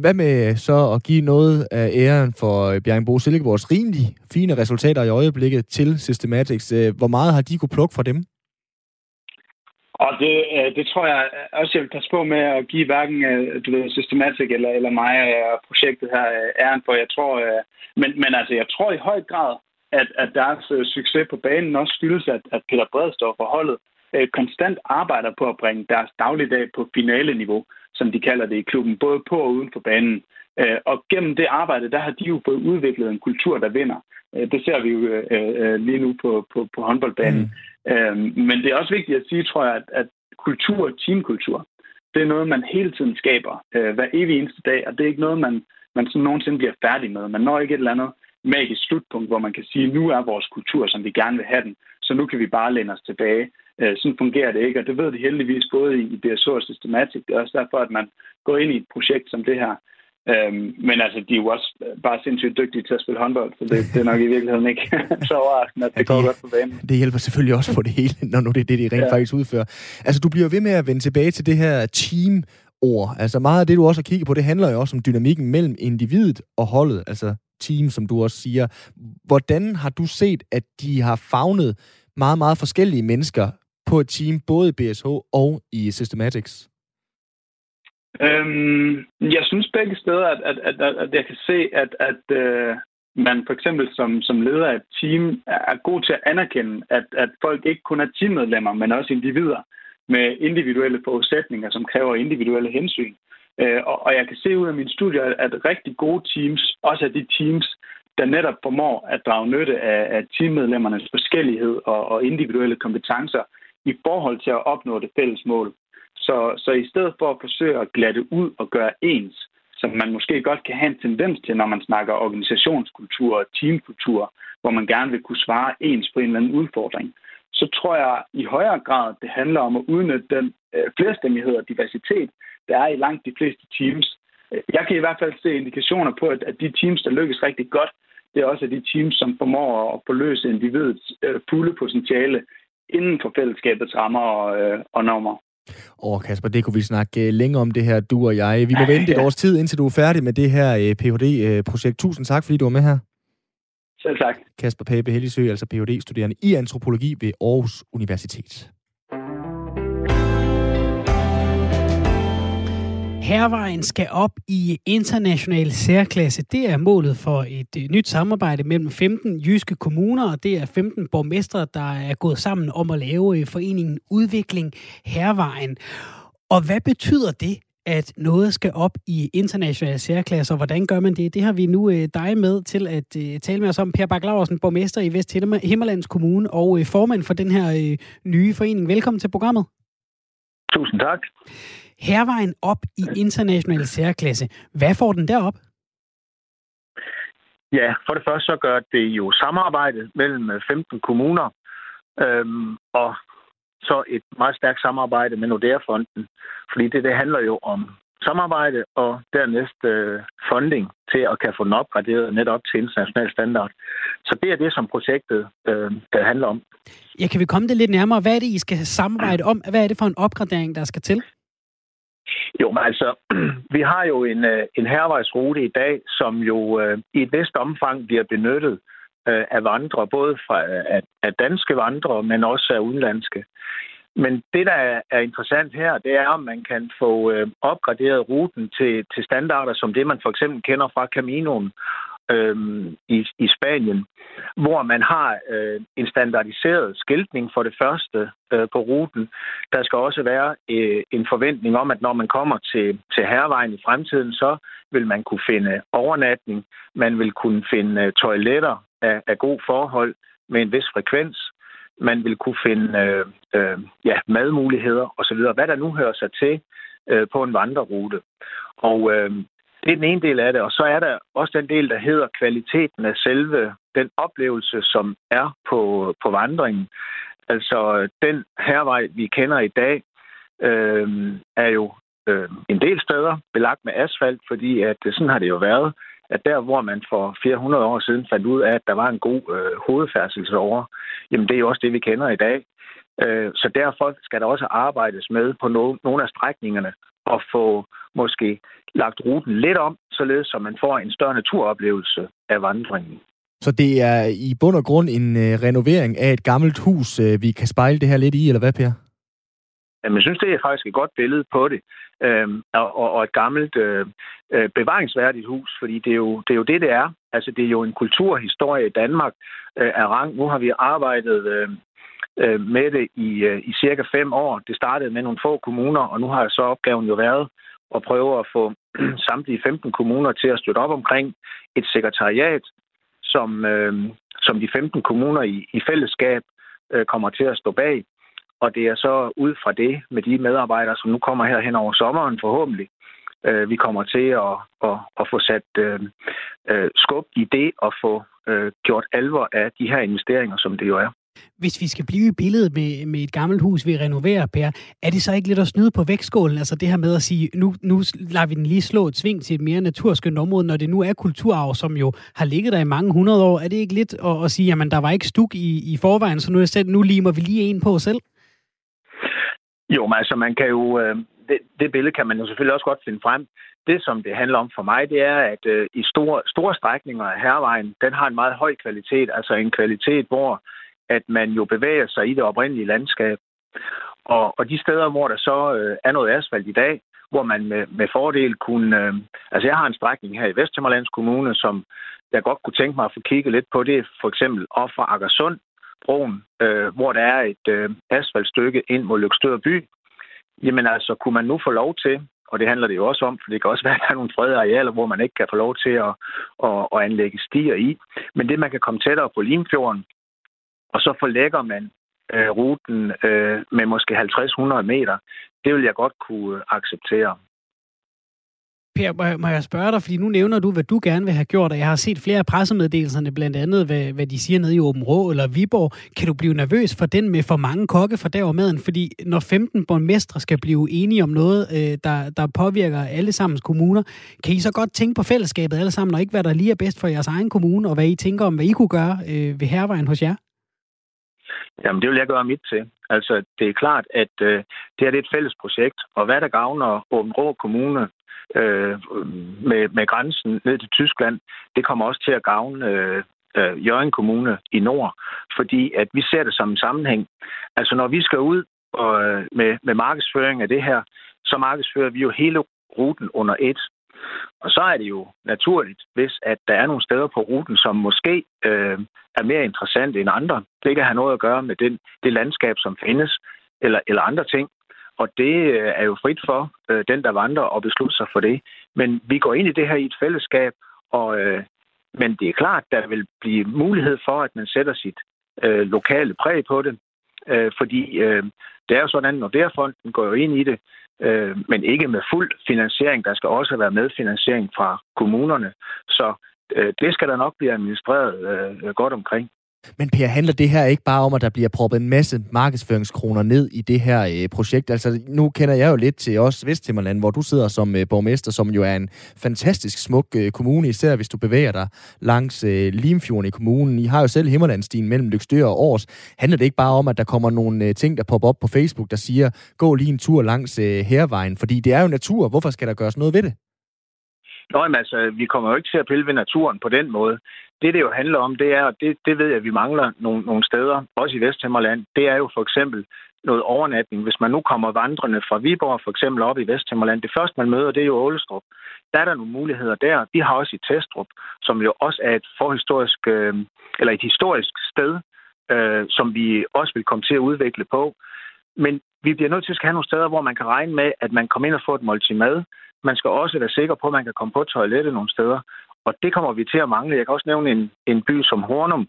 Hvad med så at give noget af æren for øh, Bjørn Bo Silkeborgs rimelig fine resultater i øjeblikket til Systematics? Øh, hvor meget har de kunne plukke fra dem? Og det, øh, det tror jeg også, jeg vil passe på med at give hverken du ved, Systematic eller, eller mig og projektet her æren for. Jeg tror, men, men altså, jeg tror i høj grad, at, at deres succes på banen også skyldes, at, at Peter Bredstorff og holdet konstant arbejder på at bringe deres dagligdag på finale-niveau, som de kalder det i klubben, både på og uden for banen. Og gennem det arbejde, der har de jo fået udviklet en kultur, der vinder. Det ser vi jo lige nu på, på, på håndboldbanen. Mm. Men det er også vigtigt at sige, tror jeg, at, at kultur, teamkultur, det er noget, man hele tiden skaber øh, hver evig eneste dag, og det er ikke noget, man, man sådan nogensinde bliver færdig med. Man når ikke et eller andet magisk slutpunkt, hvor man kan sige, nu er vores kultur, som vi gerne vil have den, så nu kan vi bare læne os tilbage. Øh, sådan fungerer det ikke, og det ved de heldigvis både i DSO og Systematic. Det er også derfor, at man går ind i et projekt som det her, Øhm, men altså, de er jo også bare sindssygt dygtige til at spille håndbold, så det, det er nok i virkeligheden ikke <laughs> så overraskende, at det, ja, det går godt på banen. Det hjælper selvfølgelig også på det hele, <laughs> når nu det er det, de rent ja. faktisk udfører. Altså, du bliver ved med at vende tilbage til det her team ord. Altså meget af det, du også har kigget på, det handler jo også om dynamikken mellem individet og holdet, altså team, som du også siger. Hvordan har du set, at de har fagnet meget, meget forskellige mennesker på et team, både i BSH og i Systematics? Øhm, jeg synes begge steder, at, at, at, at jeg kan se, at, at øh, man for eksempel som, som leder af et team er god til at anerkende, at, at folk ikke kun er teammedlemmer, men også individer med individuelle forudsætninger, som kræver individuelle hensyn. Øh, og, og jeg kan se ud af min studie, at, at rigtig gode teams, også af de teams, der netop formår at drage nytte af, af teammedlemmernes forskellighed og, og individuelle kompetencer i forhold til at opnå det fælles mål. Så, så i stedet for at forsøge at glatte ud og gøre ens, som man måske godt kan have en tendens til, når man snakker organisationskultur og teamkultur, hvor man gerne vil kunne svare ens på en eller anden udfordring, så tror jeg i højere grad, det handler om at udnytte den øh, flerstemmighed og diversitet, der er i langt de fleste teams. Jeg kan i hvert fald se indikationer på, at, at de teams, der lykkes rigtig godt, det er også de teams, som formår at forløse individets øh, fulde potentiale inden for fællesskabets rammer og, øh, og normer. Og Kasper, det kunne vi snakke øh, længere om det her, du og jeg. Vi må vente et <laughs> års tid, indtil du er færdig med det her øh, Ph.D.-projekt. Tusind tak, fordi du var med her. Selv tak. Kasper Pape Hellisø, altså Ph.D.-studerende i antropologi ved Aarhus Universitet. Hervejen skal op i international særklasse. Det er målet for et øh, nyt samarbejde mellem 15 jyske kommuner, og det er 15 borgmestre, der er gået sammen om at lave øh, foreningen Udvikling Hervejen. Og hvad betyder det, at noget skal op i internationale særklasser. Hvordan gør man det? Det har vi nu øh, dig med til at øh, tale med os om. Per Bak borgmester i Vesthimmerlands Kommune og formand for den her nye forening. Velkommen til programmet. Tusind tak. Hervejen op i international særklasse. Hvad får den derop? Ja, for det første så gør det jo samarbejde mellem 15 kommuner, øhm, og så et meget stærkt samarbejde med Nordea-fonden. Fordi det, det handler jo om samarbejde og dernæst øh, funding til at kan få den opgraderet netop til international standard. Så det er det, som projektet øh, der handler om. Ja, kan vi komme det lidt nærmere? Hvad er det, I skal samarbejde om? Hvad er det for en opgradering, der skal til? Jo, men altså, <clears throat> vi har jo en, øh, en hervejsrute i dag, som jo øh, i et vist omfang bliver benyttet øh, af vandre, både fra, øh, af, af danske vandre, men også af udenlandske. Men det, der er interessant her, det er, om man kan få øh, opgraderet ruten til, til standarder, som det, man for eksempel kender fra Caminoen øh, i, i Spanien, hvor man har øh, en standardiseret skiltning for det første øh, på ruten. Der skal også være øh, en forventning om, at når man kommer til, til hervejen i fremtiden, så vil man kunne finde overnatning, man vil kunne finde øh, toiletter af, af god forhold med en vis frekvens, man vil kunne finde øh, øh, ja, madmuligheder osv., hvad der nu hører sig til øh, på en vandrerute. Og øh, det er den ene del af det, og så er der også den del, der hedder kvaliteten af selve den oplevelse, som er på, på vandringen. Altså den hervej, vi kender i dag, øh, er jo øh, en del steder belagt med asfalt, fordi at sådan har det jo været at der, hvor man for 400 år siden fandt ud af, at der var en god øh, hovedfærdselsåre, jamen det er jo også det, vi kender i dag. Øh, så derfor skal der også arbejdes med på no- nogle af strækningerne og få måske lagt ruten lidt om, således så man får en større naturoplevelse af vandringen. Så det er i bund og grund en øh, renovering af et gammelt hus, øh, vi kan spejle det her lidt i, eller hvad, Per? Jamen, jeg synes, det er faktisk et godt billede på det. Øhm, og, og et gammelt øh, øh, bevaringsværdigt hus, fordi det er, jo, det er jo det, det er. Altså, det er jo en kulturhistorie i Danmark øh, af rang. Nu har vi arbejdet øh, øh, med det i, øh, i cirka fem år. Det startede med nogle få kommuner, og nu har så opgaven jo været at prøve at få <clears throat> samtlige 15 kommuner til at støtte op omkring et sekretariat, som, øh, som de 15 kommuner i, i fællesskab øh, kommer til at stå bag. Og det er så ud fra det med de medarbejdere, som nu kommer her hen over sommeren forhåbentlig, øh, vi kommer til at, at, at få sat øh, øh, skub i det og få øh, gjort alvor af de her investeringer, som det jo er. Hvis vi skal blive i billedet med, med et gammelt hus, vi renoverer, Per, er det så ikke lidt at snyde på vægtskålen? Altså det her med at sige, nu, nu lader vi den lige slå et sving til et mere naturskønt område, når det nu er kulturarv, som jo har ligget der i mange hundrede år. Er det ikke lidt at, at sige, jamen der var ikke stuk i, i forvejen, så nu, er selv, nu limer vi lige en på selv? Jo, men altså man kan jo... Øh, det, det billede kan man jo selvfølgelig også godt finde frem. Det, som det handler om for mig, det er, at øh, i store, store strækninger af hervejen, den har en meget høj kvalitet, altså en kvalitet, hvor at man jo bevæger sig i det oprindelige landskab. Og, og de steder, hvor der så øh, er noget asfalt i dag, hvor man med, med fordel kunne... Øh, altså jeg har en strækning her i Vesthimmerlands Kommune, som jeg godt kunne tænke mig at få kigget lidt på. Det er for eksempel op fra Akersund broen, øh, hvor der er et øh, asfaltstykke ind mod Lykstør by, jamen altså, kunne man nu få lov til, og det handler det jo også om, for det kan også <laughs> være, at der er nogle fredede arealer, hvor man ikke kan få lov til at, at, at anlægge stier i, men det, man kan komme tættere på Limfjorden, og så forlægger man øh, ruten øh, med måske 50-100 meter, det vil jeg godt kunne acceptere. Per, må jeg spørge dig, fordi nu nævner du, hvad du gerne vil have gjort, og jeg har set flere af pressemeddelelserne, blandt andet, hvad, hvad de siger nede i Åben Rå eller Viborg. Kan du blive nervøs for den med for mange kokke for der maden? Fordi når 15 borgmestre skal blive enige om noget, øh, der, der påvirker alle sammens kommuner, kan I så godt tænke på fællesskabet alle sammen, og ikke hvad der lige er bedst for jeres egen kommune, og hvad I tænker om, hvad I kunne gøre øh, ved hervejen hos jer? Jamen, det vil jeg gøre mit til. Altså, det er klart, at øh, det her det er et fælles projekt, og hvad der gavner Åben Rå Kommune øh, med, med grænsen ned til Tyskland, det kommer også til at gavne øh, øh, Jørgen Kommune i nord, fordi at vi ser det som en sammenhæng. Altså, når vi skal ud og, øh, med, med markedsføring af det her, så markedsfører vi jo hele ruten under et. Og så er det jo naturligt, hvis at der er nogle steder på ruten, som måske øh, er mere interessante end andre. Det kan have noget at gøre med den, det landskab, som findes, eller, eller andre ting. Og det øh, er jo frit for øh, den, der vandrer og beslutter sig for det. Men vi går ind i det her i et fællesskab, og, øh, men det er klart, der vil blive mulighed for, at man sætter sit øh, lokale præg på det. Øh, fordi øh, det er jo sådan, at Nordea-fonden går jo ind i det, øh, men ikke med fuld finansiering. Der skal også være medfinansiering fra kommunerne. Så øh, det skal der nok blive administreret øh, godt omkring. Men Per, handler det her ikke bare om, at der bliver proppet en masse markedsføringskroner ned i det her øh, projekt? Altså, nu kender jeg jo lidt til os Vesthimmerland, hvor du sidder som øh, borgmester, som jo er en fantastisk smuk øh, kommune, især hvis du bevæger dig langs øh, Limfjorden i kommunen. I har jo selv Himmerlandstien mellem Lykstør og Års. Handler det ikke bare om, at der kommer nogle øh, ting, der popper op på Facebook, der siger, gå lige en tur langs øh, hervejen? Fordi det er jo natur. Hvorfor skal der gøres noget ved det? Nå, men altså, vi kommer jo ikke til at pille ved naturen på den måde. Det, det jo handler om, det er, og det, det ved jeg, at vi mangler nogle, nogle steder, også i Vesthimmerland, det er jo for eksempel noget overnatning. Hvis man nu kommer vandrende fra Viborg, for eksempel op i Vesthimmerland, det første, man møder, det er jo Ålestrup. Der er der nogle muligheder der. Vi har også i Testrup, som jo også er et forhistorisk, øh, eller et historisk sted, øh, som vi også vil komme til at udvikle på. Men vi bliver nødt til at have nogle steder, hvor man kan regne med, at man kommer ind og får et måltid mad. Man skal også være sikker på, at man kan komme på toilettet nogle steder. Og det kommer vi til at mangle. Jeg kan også nævne en, en by som Hornum,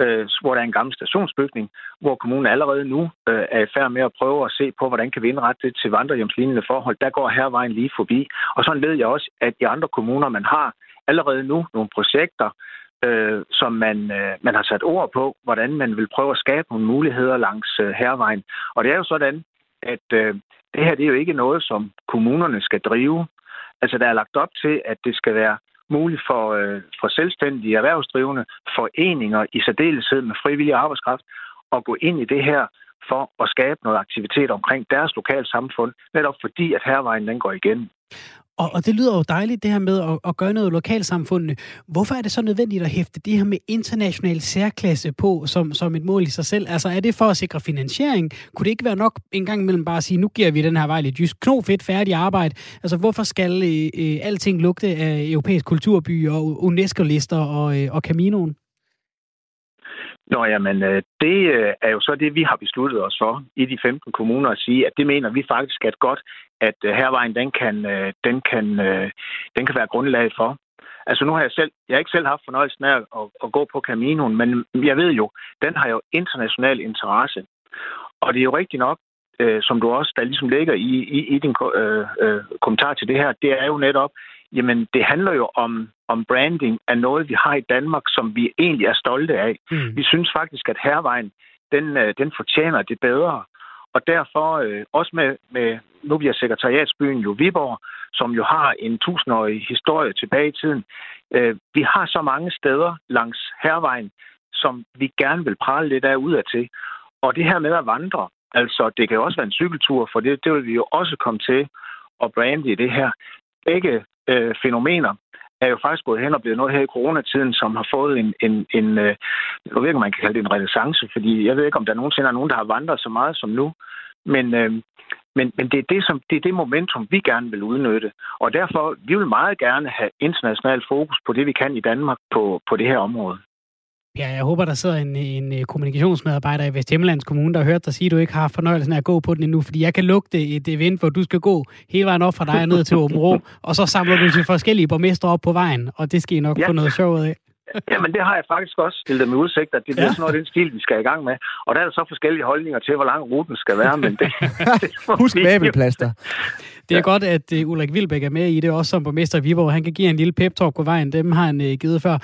øh, hvor der er en gammel stationsbygning, hvor kommunen allerede nu øh, er i færd med at prøve at se på, hvordan kan vi indrette det til vandrehjemslignende forhold. Der går hervejen lige forbi. Og sådan ved jeg også, at i andre kommuner, man har allerede nu nogle projekter, øh, som man, øh, man har sat ord på, hvordan man vil prøve at skabe nogle muligheder langs øh, hervejen. Og det er jo sådan, at øh, det her det er jo ikke noget, som kommunerne skal drive. Altså, der er lagt op til, at det skal være muligt for, øh, for selvstændige erhvervsdrivende, foreninger i særdeleshed med frivillig arbejdskraft, at gå ind i det her for at skabe noget aktivitet omkring deres lokale samfund, netop fordi, at hervejen den går igen. Og, og det lyder jo dejligt, det her med at, at gøre noget lokalsamfundene. Hvorfor er det så nødvendigt at hæfte det her med international særklasse på som, som et mål i sig selv? Altså er det for at sikre finansiering? Kunne det ikke være nok en gang imellem bare at sige, nu giver vi den her vej lidt jysk knofedt færdig arbejde? Altså hvorfor skal øh, øh, alting lugte af europæisk kulturby og UNESCO-lister og, øh, og Caminoen? Nå, jamen, øh, det øh, er jo så det, vi har besluttet os for i de 15 kommuner at sige, at det mener vi faktisk er godt, at øh, hervejen, den kan, den kan, den kan være grundlag for. Altså nu har jeg selv, jeg har ikke selv haft fornøjelsen af at, at gå på Caminoen, men jeg ved jo, den har jo international interesse. Og det er jo rigtigt nok, øh, som du også, der ligesom ligger i, i, i din øh, øh, kommentar til det her, det er jo netop, jamen det handler jo om, om branding af noget, vi har i Danmark, som vi egentlig er stolte af. Mm. Vi synes faktisk, at hervejen, den, øh, den fortjener det bedre. Og derfor øh, også med, med, nu bliver sekretariatsbyen jo Viborg, som jo har en tusindårig historie tilbage i tiden. Øh, vi har så mange steder langs hervejen, som vi gerne vil prale lidt af ud af til. Og det her med at vandre, altså det kan også være en cykeltur, for det, det vil vi jo også komme til at brande i det her. Begge øh, fænomener er jo faktisk gået hen og blevet noget her i coronatiden, som har fået en, en, en øh, jeg ved ikke, om man kan kalde det en renaissance, fordi jeg ved ikke, om der nogensinde er nogen, der har vandret så meget som nu. Men, øh, men, men det, er det, som, det er det momentum, vi gerne vil udnytte. Og derfor, vi vil meget gerne have international fokus på det, vi kan i Danmark på, på det her område. Ja, jeg håber, der sidder en, en øh, kommunikationsmedarbejder i Vesthimmerlands Kommune, der har hørt dig sige, at du ikke har fornøjelsen af at gå på den endnu, fordi jeg kan lugte et event, hvor du skal gå hele vejen op fra dig ned til Åben Rå, og så samler du til forskellige borgmestre op på vejen, og det skal I nok ja. få noget sjovt af. Jamen, det har jeg faktisk også stillet med udsigt, at det bliver ja. sådan noget, den stil, vi skal i gang med. Og der er der så forskellige holdninger til, hvor lang ruten skal være, men det... <laughs> det Husk babelplaster. Det er ja. godt, at uh, Ulrik Vilbæk er med i det, også som borgmester i Viborg. Han kan give en lille pep-talk på vejen. Dem har han uh, givet før.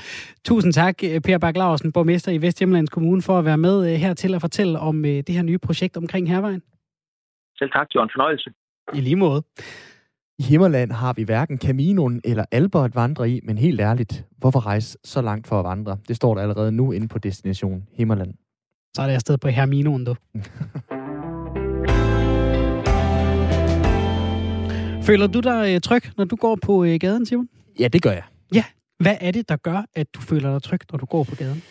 Tusind tak, øh, Per Bak Larsen, borgmester i Vesthjemlands Kommune, for at være med uh, her til at fortælle om uh, det her nye projekt omkring Hervejen. Selv tak, John. Fornøjelse. I lige måde. I Himmerland har vi hverken Caminoen eller Alber at vandre i, men helt ærligt, hvorfor rejse så langt for at vandre? Det står der allerede nu inde på destination Himmerland. Så er det afsted på Herminoen, du. <laughs> Føler du dig øh, tryg, når du går på øh, gaden, Simon? Ja, det gør jeg. Ja. Hvad er det, der gør, at du føler dig tryg, når du går på gaden?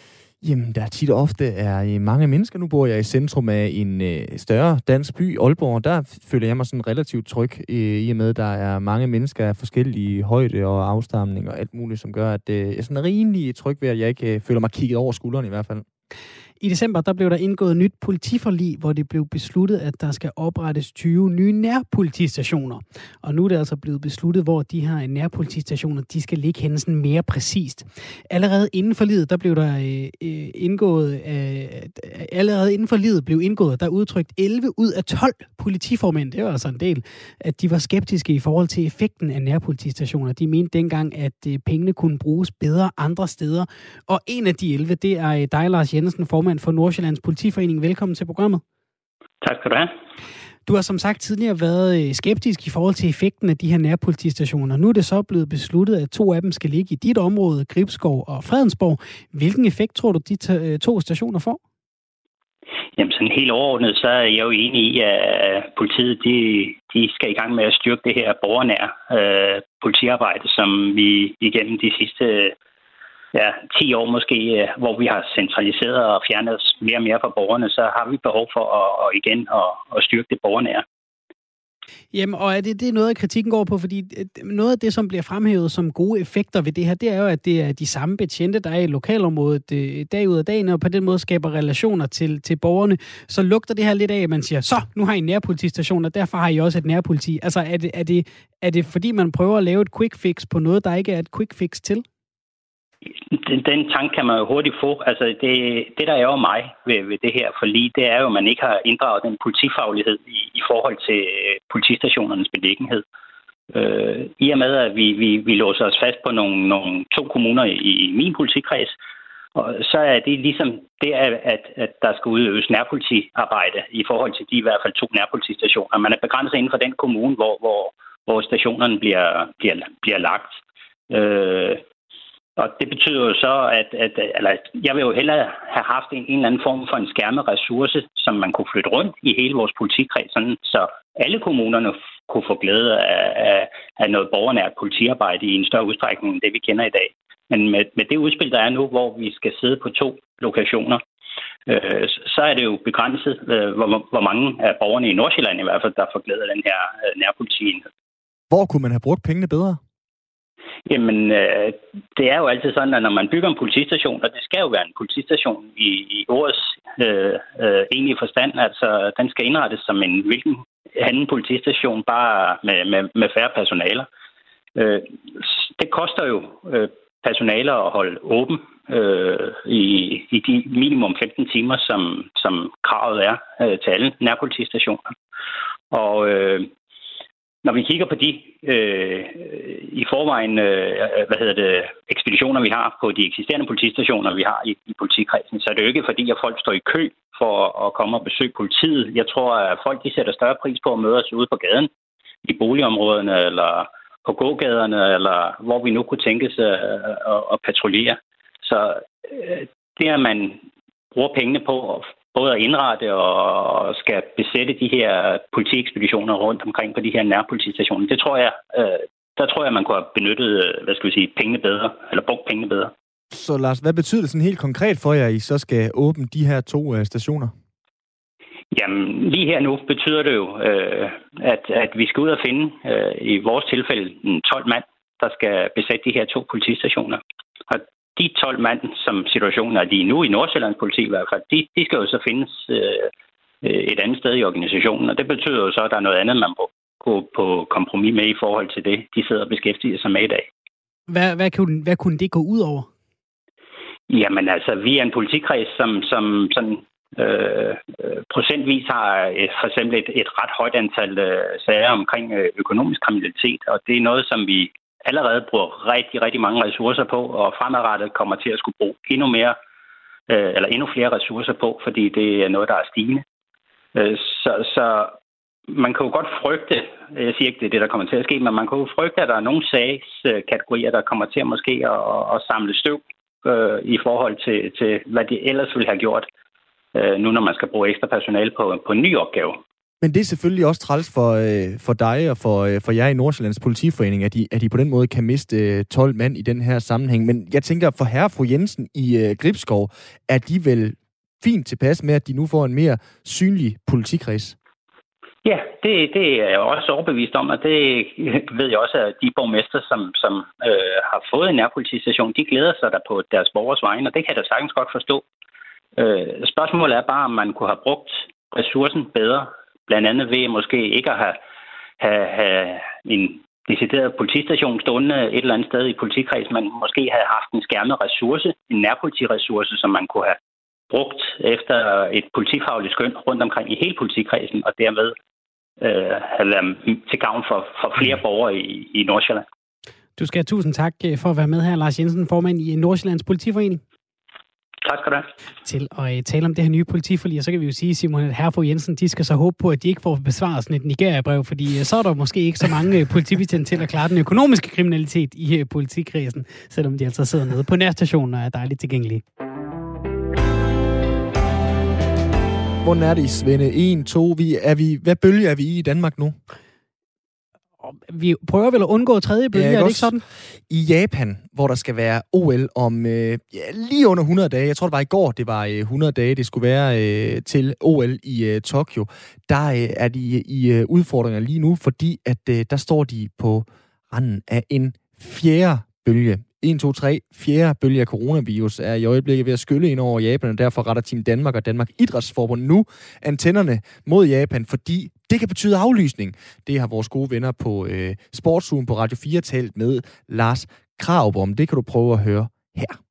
Jamen, der tit og ofte er mange mennesker. Nu bor jeg i centrum af en øh, større dansk by, Aalborg. Der føler jeg mig sådan relativt tryg, øh, i og med, at der er mange mennesker af forskellige højde og afstamning og alt muligt, som gør, at øh, jeg er sådan rimelig tryg ved, at jeg ikke øh, føler mig kigget over skulderen i hvert fald. I december der blev der indgået nyt politiforlig, hvor det blev besluttet, at der skal oprettes 20 nye nærpolitistationer. Og nu er det altså blevet besluttet, hvor de her nærpolitistationer de skal ligge henne sådan mere præcist. Allerede inden for livet, der blev der øh, øh, indgået, øh, allerede inden for livet blev indgået, der udtrykt 11 ud af 12 politiformænd, det var altså en del, at de var skeptiske i forhold til effekten af nærpolitistationer. De mente dengang, at øh, pengene kunne bruges bedre andre steder. Og en af de 11, det er øh, dig, Lars Jensen, formand formand for Nordsjællands Politiforening. Velkommen til programmet. Tak skal du have. Du har som sagt tidligere været øh, skeptisk i forhold til effekten af de her nærpolitistationer. Nu er det så blevet besluttet, at to af dem skal ligge i dit område, Gribskov og Fredensborg. Hvilken effekt tror du, de øh, to stationer får? Jamen sådan helt overordnet, så er jeg jo enig i, at politiet de, de skal i gang med at styrke det her borgernære øh, politiarbejde, som vi igennem de sidste ja, 10 år måske, øh, hvor vi har centraliseret og fjernet os mere og mere fra borgerne, så har vi behov for at, at igen at, at styrke det borgernære. Jamen, og er det, det er noget, kritikken går på? Fordi øh, noget af det, som bliver fremhævet som gode effekter ved det her, det er jo, at det er de samme betjente, der er i lokalområdet øh, dag ud af dagen, og på den måde skaber relationer til, til borgerne. Så lugter det her lidt af, at man siger, så, nu har I en nærpolitistation, og derfor har I også et nærpoliti. Altså, er det, er det, er det fordi, man prøver at lave et quick fix på noget, der ikke er et quick fix til? Den, den tanke kan man jo hurtigt få. Altså, det, det der er jo mig ved, ved det her forlig, det er jo, at man ikke har inddraget den politifaglighed i, i forhold til øh, politistationernes beliggenhed. Øh, I og med, at vi, vi, vi låser os fast på nogle, nogle to kommuner i, i min politikreds, og så er det ligesom det, at, at der skal udøves nærpolitiarbejde i forhold til de i hvert fald to nærpolitistationer. Man er begrænset inden for den kommune, hvor, hvor, hvor stationerne bliver, bliver, bliver lagt. Øh, og det betyder jo så, at, at eller, jeg vil jo hellere have haft en, en eller anden form for en skærmet ressource, som man kunne flytte rundt i hele vores politikreds, sådan, så alle kommunerne kunne få glæde af, af, af noget borgernært politiarbejde i en større udstrækning end det, vi kender i dag. Men med, med det udspil, der er nu, hvor vi skal sidde på to lokationer, øh, så er det jo begrænset, øh, hvor, hvor mange af borgerne i Nordsjælland i hvert fald, der får glæde af den her øh, nærpolitienhed. Hvor kunne man have brugt pengene bedre? Jamen, øh, det er jo altid sådan, at når man bygger en politistation, og det skal jo være en politistation i, i ordets øh, øh, egentlige forstand, altså den skal indrettes som en hvilken anden politistation, bare med, med, med færre personaler. Øh, det koster jo øh, personaler at holde åben øh, i, i de minimum 15 timer, som, som kravet er øh, til alle nærpolitistationer. Og øh, når vi kigger på de øh, i forvejen øh, hvad hedder det, ekspeditioner, vi har på de eksisterende politistationer, vi har i, i politikredsen, så er det jo ikke fordi, at folk står i kø for at komme og besøge politiet. Jeg tror, at folk de sætter større pris på at møde os ude på gaden, i boligområderne eller på gågaderne, eller hvor vi nu kunne tænkes øh, at, at patruljere. Så øh, det, at man bruger pengene på både at indrette og skal besætte de her politiekspeditioner rundt omkring på de her nærpolitistationer. Det tror jeg, øh, der tror jeg, man kunne have benyttet, øh, hvad skal vi sige, pengene bedre, eller brugt pengene bedre. Så Lars, hvad betyder det sådan helt konkret for jer, at I så skal åbne de her to øh, stationer? Jamen, lige her nu betyder det jo, øh, at, at vi skal ud og finde, øh, i vores tilfælde, 12 mand, der skal besætte de her to politistationer. Og de 12 mand, som situationen er lige nu i Nordsjællands politi i hvert fald, de, de skal jo så findes øh, et andet sted i organisationen, og det betyder jo så, at der er noget andet, man må gå på kompromis med i forhold til det, de sidder og beskæftiger sig med i dag. Hvad, hvad, kunne, hvad kunne det gå ud over? Jamen altså, vi er en politikreds, som, som sådan, øh, procentvis har et, for eksempel et, et ret højt antal øh, sager omkring øh, økonomisk kriminalitet, og det er noget, som vi allerede bruger rigtig, rigtig mange ressourcer på, og fremadrettet kommer til at skulle bruge endnu mere, øh, eller endnu flere ressourcer på, fordi det er noget, der er stigende. Øh, så, så man kan jo godt frygte, jeg siger ikke, det er det, der kommer til at ske, men man kan jo frygte, at der er nogle sagskategorier, der kommer til at måske at, at samle støv øh, i forhold til, til, hvad de ellers ville have gjort, øh, nu når man skal bruge ekstra personale på, på en ny opgave. Men det er selvfølgelig også træls for, øh, for dig og for, øh, for jer i Nordsjællands politiforening, at I, at I på den måde kan miste øh, 12 mand i den her sammenhæng. Men jeg tænker, for herre fru Jensen i øh, Gribskov, er de vel fint tilpas med, at de nu får en mere synlig politikreds? Ja, det, det er jeg også overbevist om, og det ved jeg også, at de borgmester, som, som øh, har fået en nærpolitistation, de glæder sig der på deres borgers vegne, og det kan jeg da sagtens godt forstå. Øh, spørgsmålet er bare, om man kunne have brugt ressourcen bedre Blandt andet ved måske ikke at have, have, have en decideret politistation stående et eller andet sted i politikreds, men måske have haft en skærmet ressource, en nærpolitiressource, som man kunne have brugt efter et politifagligt skøn rundt omkring i hele politikredsen, og dermed øh, have været til gavn for, for flere borgere i, i Nordsjælland. Du skal have tusind tak øh, for at være med her, Lars Jensen, formand i Nordsjællands Politiforening. Tak skal du have. Til at uh, tale om det her nye politiforlig, så kan vi jo sige, Simon, at herre Jensen, de skal så håbe på, at de ikke får besvaret sådan et Nigeria-brev, fordi uh, så er der måske ikke så mange uh, politibetjente til at klare den økonomiske kriminalitet i politikredsen, selvom de altså sidder nede på nærstationen og er dejligt tilgængelige. Hvordan er det, Svende? 1, 2, vi, er vi, hvad bølge er vi i i Danmark nu? Vi prøver vel at undgå tredje bølge, ja, er det ikke sådan? I Japan, hvor der skal være OL om øh, ja, lige under 100 dage, jeg tror det var i går, det var øh, 100 dage, det skulle være øh, til OL i øh, Tokyo, der øh, er de i øh, udfordringer lige nu, fordi at øh, der står de på randen af en fjerde bølge. 1, 2, 3, fjerde bølge af coronavirus er i øjeblikket ved at skylle ind over Japan, og derfor retter Team Danmark og Danmark Idrætsforbund nu antennerne mod Japan, fordi det kan betyde aflysning. Det har vores gode venner på øh, Sportsugen på Radio 4 talt med Lars Krav om. Det kan du prøve at høre her.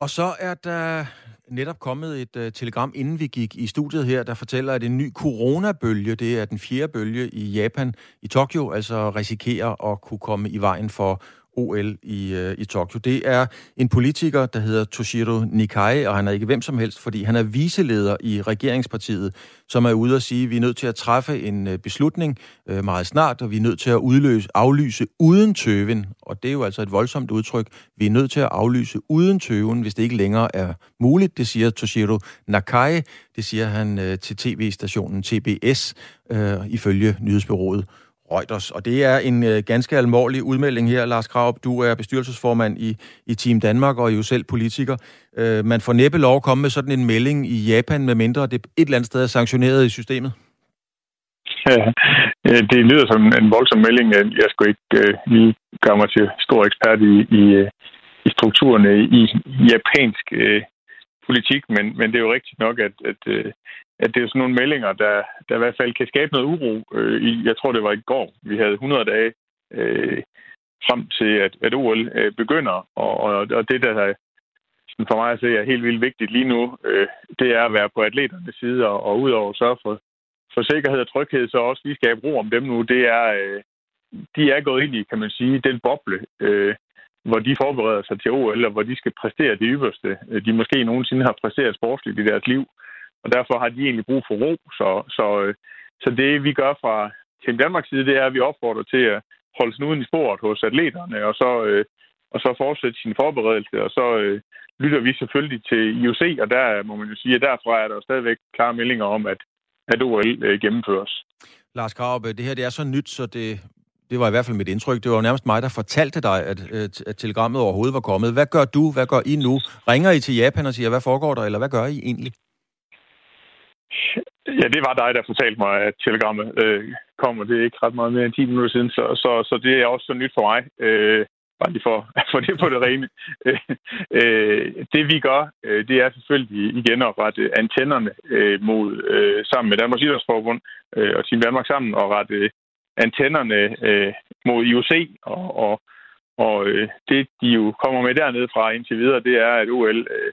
Og så er der netop kommet et uh, telegram, inden vi gik i studiet her, der fortæller, at en ny coronabølge, det er den fjerde bølge i Japan, i Tokyo, altså risikerer at kunne komme i vejen for OL i, øh, i Tokyo. Det er en politiker, der hedder Toshiro Nikai, og han er ikke hvem som helst, fordi han er viseleder i regeringspartiet, som er ude og sige, at vi er nødt til at træffe en øh, beslutning øh, meget snart, og vi er nødt til at udløse, aflyse uden tøven. Og det er jo altså et voldsomt udtryk. Vi er nødt til at aflyse uden tøven, hvis det ikke længere er muligt. Det siger Toshiro Nakai. Det siger han øh, til tv-stationen TBS, øh, ifølge nyhedsbyrået Reuters. Og det er en øh, ganske alvorlig udmelding her, Lars Kraup. Du er bestyrelsesformand i, i Team Danmark og er jo selv politiker. Øh, man får næppe lov at komme med sådan en melding i Japan, med mindre det et eller andet sted er sanktioneret i systemet. Ja, øh, det lyder som en voldsom melding. Jeg skulle ikke øh, lige gøre mig til stor ekspert i, i, øh, i strukturerne i japansk øh, politik, men, men det er jo rigtigt nok, at, at, øh, at det er sådan nogle meldinger, der, der i hvert fald kan skabe noget uro. Øh, i, jeg tror, det var i går. Vi havde 100 dage øh, frem til, at, at OL øh, begynder, og, og, og det, der sådan for mig at se er helt vildt vigtigt lige nu, øh, det er at være på atleternes side, og, og udover at sørge for, for sikkerhed og tryghed, så også lige skabe ro om dem nu. Det er, øh, de er gået ind i, kan man sige, den boble, øh, hvor de forbereder sig til OL, og hvor de skal præstere det ypperste, øh, de måske nogensinde har præsteret sportsligt i deres liv. Og derfor har de egentlig brug for ro. Så, så, øh, så det, vi gør fra Team Danmarks side, det er, at vi opfordrer til at holde snuden i sporet hos atleterne, og så, øh, og så fortsætte sin forberedelse, og så øh, lytter vi selvfølgelig til IOC, og der må man jo sige, at derfra er der jo stadigvæk klare meldinger om, at, at OL øh, gennemføres. Lars Graup, det her det er så nyt, så det det var i hvert fald mit indtryk, det var nærmest mig, der fortalte dig, at, øh, at telegrammet overhovedet var kommet. Hvad gør du? Hvad gør I nu? Ringer I til Japan og siger, hvad foregår der, eller hvad gør I egentlig? Ja, det var dig, der fortalte mig, at telegrammet øh, kommer. Det er ikke ret meget mere end 10 minutter siden, så, så, så det er også så nyt for mig. Øh, bare lige for, for det på det rene. Øh, øh det vi gør, øh, det er selvfølgelig igen at rette antennerne øh, mod, øh, sammen med Danmarks Idrætsforbund øh, og Team Danmark sammen, og rette antennerne øh, mod IOC, og, og, og øh, det, de jo kommer med dernede fra indtil videre, det er, at OL øh,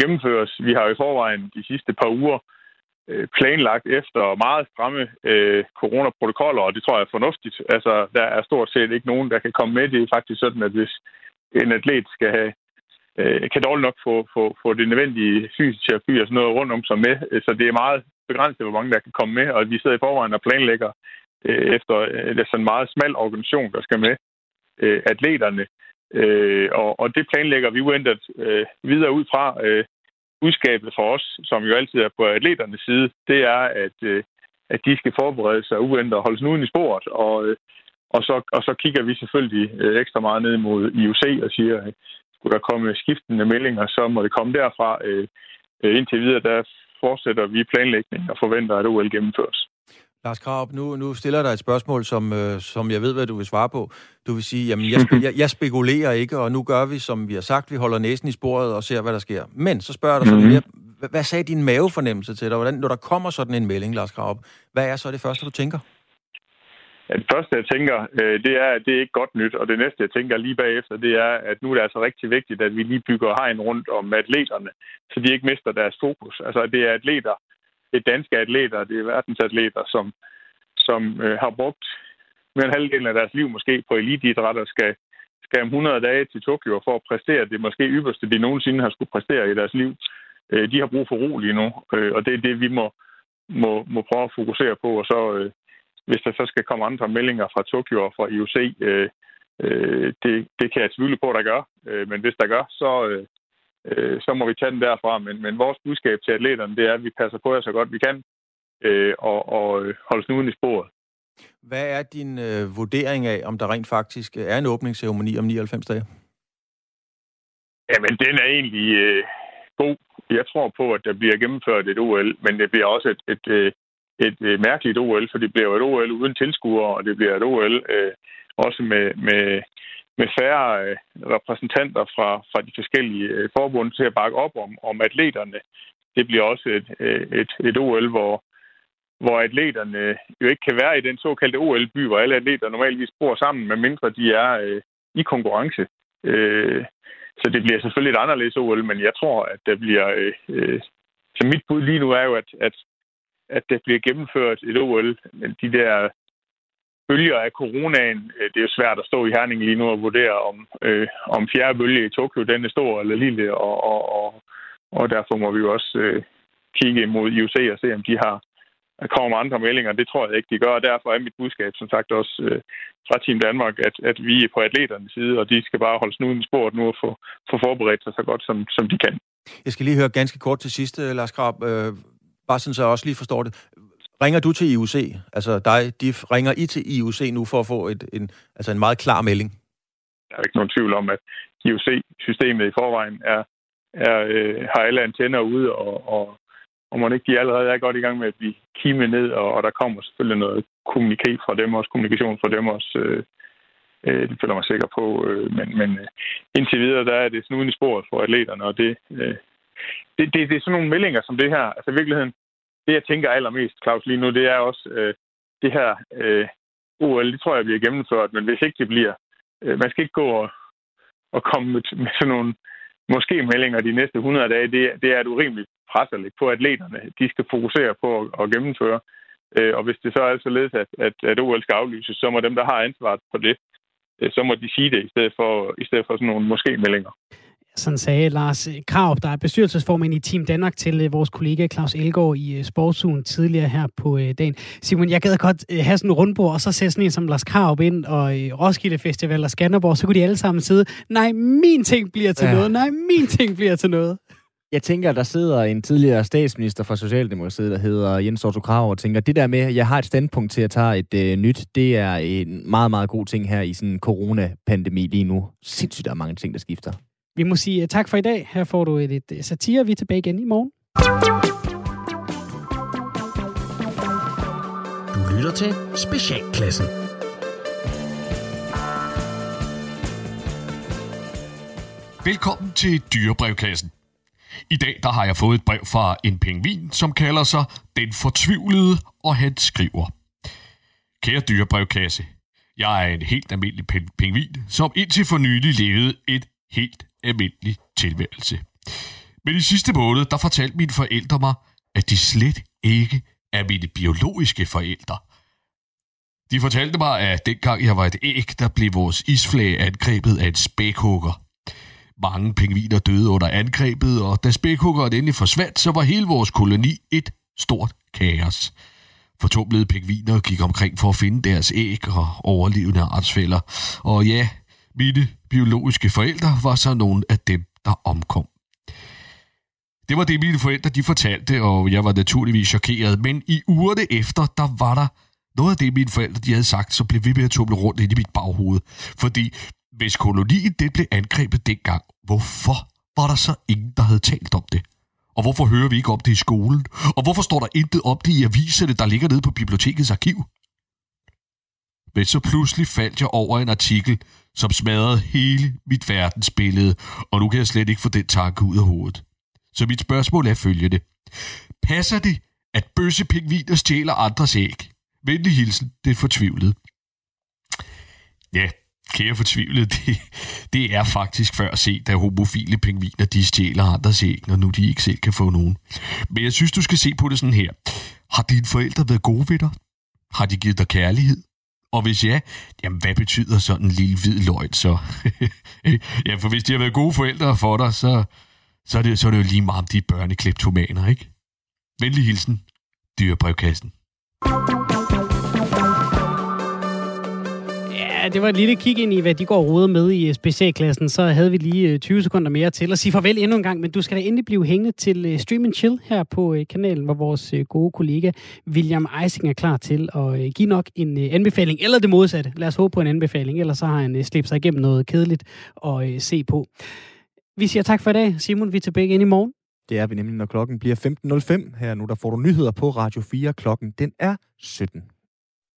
gennemføres. Vi har jo i forvejen de sidste par uger øh, planlagt efter meget stramme øh, coronaprotokoller, og det tror jeg er fornuftigt. Altså, der er stort set ikke nogen, der kan komme med. Det er faktisk sådan, at hvis en atlet skal have øh, kan dårligt nok få, få, få det nødvendige fysioterapi og sådan noget rundt om sig med. Så det er meget begrænset, hvor mange der kan komme med, og vi sidder i forvejen og planlægger øh, efter øh, sådan en meget smal organisation, der skal med øh, atleterne. Øh, og, og det planlægger vi uændret øh, videre ud fra. Øh, budskabet for os, som jo altid er på atleternes side, det er, at, øh, at de skal forberede sig uændret og holde snuden i sporet. Og, øh, og, så, og så kigger vi selvfølgelig øh, ekstra meget ned mod IOC og siger, at skulle der komme skiftende meldinger, så må det komme derfra. Øh, øh indtil videre, der fortsætter vi planlægningen og forventer, at OL gennemføres. Lars Kraup, nu, nu stiller jeg dig et spørgsmål, som, øh, som jeg ved, hvad du vil svare på. Du vil sige, jamen jeg, <laughs> jeg, jeg spekulerer ikke, og nu gør vi, som vi har sagt, vi holder næsen i sporet og ser, hvad der sker. Men så spørger jeg dig sådan mm-hmm. mere, hvad, hvad sagde din mavefornemmelse til dig? Hvordan, når der kommer sådan en melding, Lars Kraup, hvad er så det første, du tænker? Ja, det første, jeg tænker, øh, det er, at det er ikke godt nyt, og det næste, jeg tænker lige bagefter, det er, at nu er det altså rigtig vigtigt, at vi lige bygger hegn rundt om atleterne, så de ikke mister deres fokus. Altså, det er atleter, det er danske atleter, det er verdensatleter, som, som øh, har brugt mere end halvdelen af deres liv måske på eliteidræt og skal, skal om 100 dage til Tokyo for at præstere det måske ypperste, de nogensinde har skulle præstere i deres liv. Øh, de har brug for ro lige nu, øh, og det er det, vi må, må, må prøve at fokusere på, og så øh, hvis der så skal komme andre meldinger fra Tokyo og fra IOC, øh, Øh, det, det kan jeg tvivle på, der gør. Øh, men hvis der gør, så, øh, øh, så må vi tage den derfra. Men, men vores budskab til atleterne, det er, at vi passer på jer så godt vi kan, øh, og, og øh, holde snuden i sporet. Hvad er din øh, vurdering af, om der rent faktisk er en åbningsceremoni om 99 dage? Jamen, den er egentlig øh, god. Jeg tror på, at der bliver gennemført et OL, men det bliver også et, et, et, et, et mærkeligt OL, for det bliver et OL uden tilskuere, og det bliver et OL øh, også med, med, med færre øh, repræsentanter fra, fra de forskellige øh, forbund til at bakke op om, om atleterne. Det bliver også et, øh, et, et OL, hvor, hvor atleterne øh, jo ikke kan være i den såkaldte OL-by, hvor alle atleter normalvis bor sammen, medmindre de er øh, i konkurrence. Øh, så det bliver selvfølgelig et anderledes OL, men jeg tror, at det bliver... Øh, øh, så mit bud lige nu er jo, at, at, at det bliver gennemført et OL, men de der bølger af coronaen, øh, det er jo svært at stå i Herning lige nu og vurdere, om, øh, om fjerde bølge i Tokyo, den er stor eller lille, og, og, og, og derfor må vi jo også øh, kigge imod IOC og se, om de har der kommer med andre meldinger. Det tror jeg ikke, de gør, og derfor er mit budskab som sagt også øh, fra Team Danmark, at, at vi er på atleternes side, og de skal bare holde snuden i sporet nu og få, få forberedt sig så godt, som, som de kan. Jeg skal lige høre ganske kort til sidst, Lars Krab, øh, bare sådan så jeg også lige forstår det. Ringer du til IOC? Altså dig, de ringer I til IOC nu for at få et, en, altså en meget klar melding? Der er ikke nogen tvivl om, at IOC-systemet i forvejen er, er, øh, har alle antenner ude, og, og og man ikke de allerede er godt i gang med at blive kime ned, og, og der kommer selvfølgelig noget kommunikation fra dem også, kommunikation fra dem også. Øh, øh, det føler mig sikker på. Øh, men, men øh, indtil videre, der er det snuden i sporet for atleterne, og det, øh, det, det, det er sådan nogle meldinger som det her. Altså i virkeligheden, det jeg tænker allermest, Claus, lige nu, det er også øh, det her øh, OL, det tror jeg bliver gennemført, men hvis ikke det bliver, øh, man skal ikke gå og, og komme med, med sådan nogle måske meldinger de næste 100 dage, det, det er et urimeligt pres at lægge på atleterne. De skal fokusere på at, at gennemføre. Øh, og hvis det så er således, at, at, at OL skal aflyses, så må dem, der har ansvaret for det, øh, så må de sige det i stedet for, i stedet for sådan nogle måske-meldinger. Sådan sagde Lars Krav, der er bestyrelsesformand i Team Danmark, til øh, vores kollega Claus Elgaard i Sportsugen tidligere her på dagen. Simon, jeg gad godt have sådan en rundbord, og så sætte sådan en som Lars Krav ind, og Roskilde Festival og Skanderborg, så kunne de alle sammen sidde, nej, min ting bliver til ja. noget, nej, min ting bliver til noget. Jeg tænker, der sidder en tidligere statsminister fra Socialdemokratiet, der hedder Jens Otto Krav, og tænker, det der med, at jeg har et standpunkt til at tage et øh, nyt, det er en meget, meget god ting her i sådan en coronapandemi lige nu. Sindssygt, der er mange ting, der skifter. Vi må sige uh, tak for i dag. Her får du et, et øh, satire. Vi er tilbage igen i morgen. Du lytter til Specialklassen. Velkommen til Dyrebrevkassen. I dag der har jeg fået et brev fra en pingvin, som kalder sig Den Fortvivlede, og han skriver. Kære dyrebrevkasse, jeg er en helt almindelig pingvin, som indtil for nylig levede et helt almindelig tilværelse. Men i sidste måned, der fortalte mine forældre mig, at de slet ikke er mine biologiske forældre. De fortalte mig, at dengang jeg var et æg, der blev vores isflag angrebet af en spækhugger. Mange pingviner døde under angrebet, og da spækhuggeren endelig forsvandt, så var hele vores koloni et stort kaos. Fortumlede pingviner gik omkring for at finde deres æg og overlevende artsfælder. Og ja, mine biologiske forældre var så nogle af dem, der omkom. Det var det, mine forældre de fortalte, og jeg var naturligvis chokeret. Men i ugerne efter, der var der noget af det, mine forældre de havde sagt, så blev vi med at tumle rundt ind i mit baghoved. Fordi hvis kolonien det blev angrebet dengang, hvorfor var der så ingen, der havde talt om det? Og hvorfor hører vi ikke om det i skolen? Og hvorfor står der intet om det i aviserne, der ligger nede på bibliotekets arkiv? Men så pludselig faldt jeg over en artikel, som smadrede hele mit verdensbillede, og nu kan jeg slet ikke få den tanke ud af hovedet. Så mit spørgsmål er følgende. Passer det, at bøssepingviner stjæler andres æg? Venlig hilsen, det fortvivlede. Ja, kære fortvivlede, <laughs> det, det er faktisk før set, at homofile pingviner, de stjæler andres æg, når nu de ikke selv kan få nogen. Men jeg synes, du skal se på det sådan her. Har dine forældre været gode ved dig? Har de givet dig kærlighed? Og hvis ja, jamen hvad betyder sådan en lille hvid løgn så? <laughs> ja, for hvis de har været gode forældre for dig, så, så, er, det, så er det jo lige meget om de børnekleptomaner, ikke? Venlig hilsen, dyrebrevkassen. Ja, det var et lille kig ind i, hvad de går og med i øh, specialklassen. Så havde vi lige øh, 20 sekunder mere til at sige farvel endnu en gang. Men du skal da endelig blive hængende til øh, Stream and Chill her på kanalen, hvor vores gode kollega William Eising er klar til at give nok en anbefaling, eller det modsatte. Lad os håbe på en anbefaling, ellers så har han slæbt sig igennem noget kedeligt at se på. Vi siger tak for i dag. Simon, vi er tilbage igen i morgen. Det er vi nemlig, når klokken bliver 15.05. Her nu, der får du nyheder på Radio 4. Klokken, den er 17.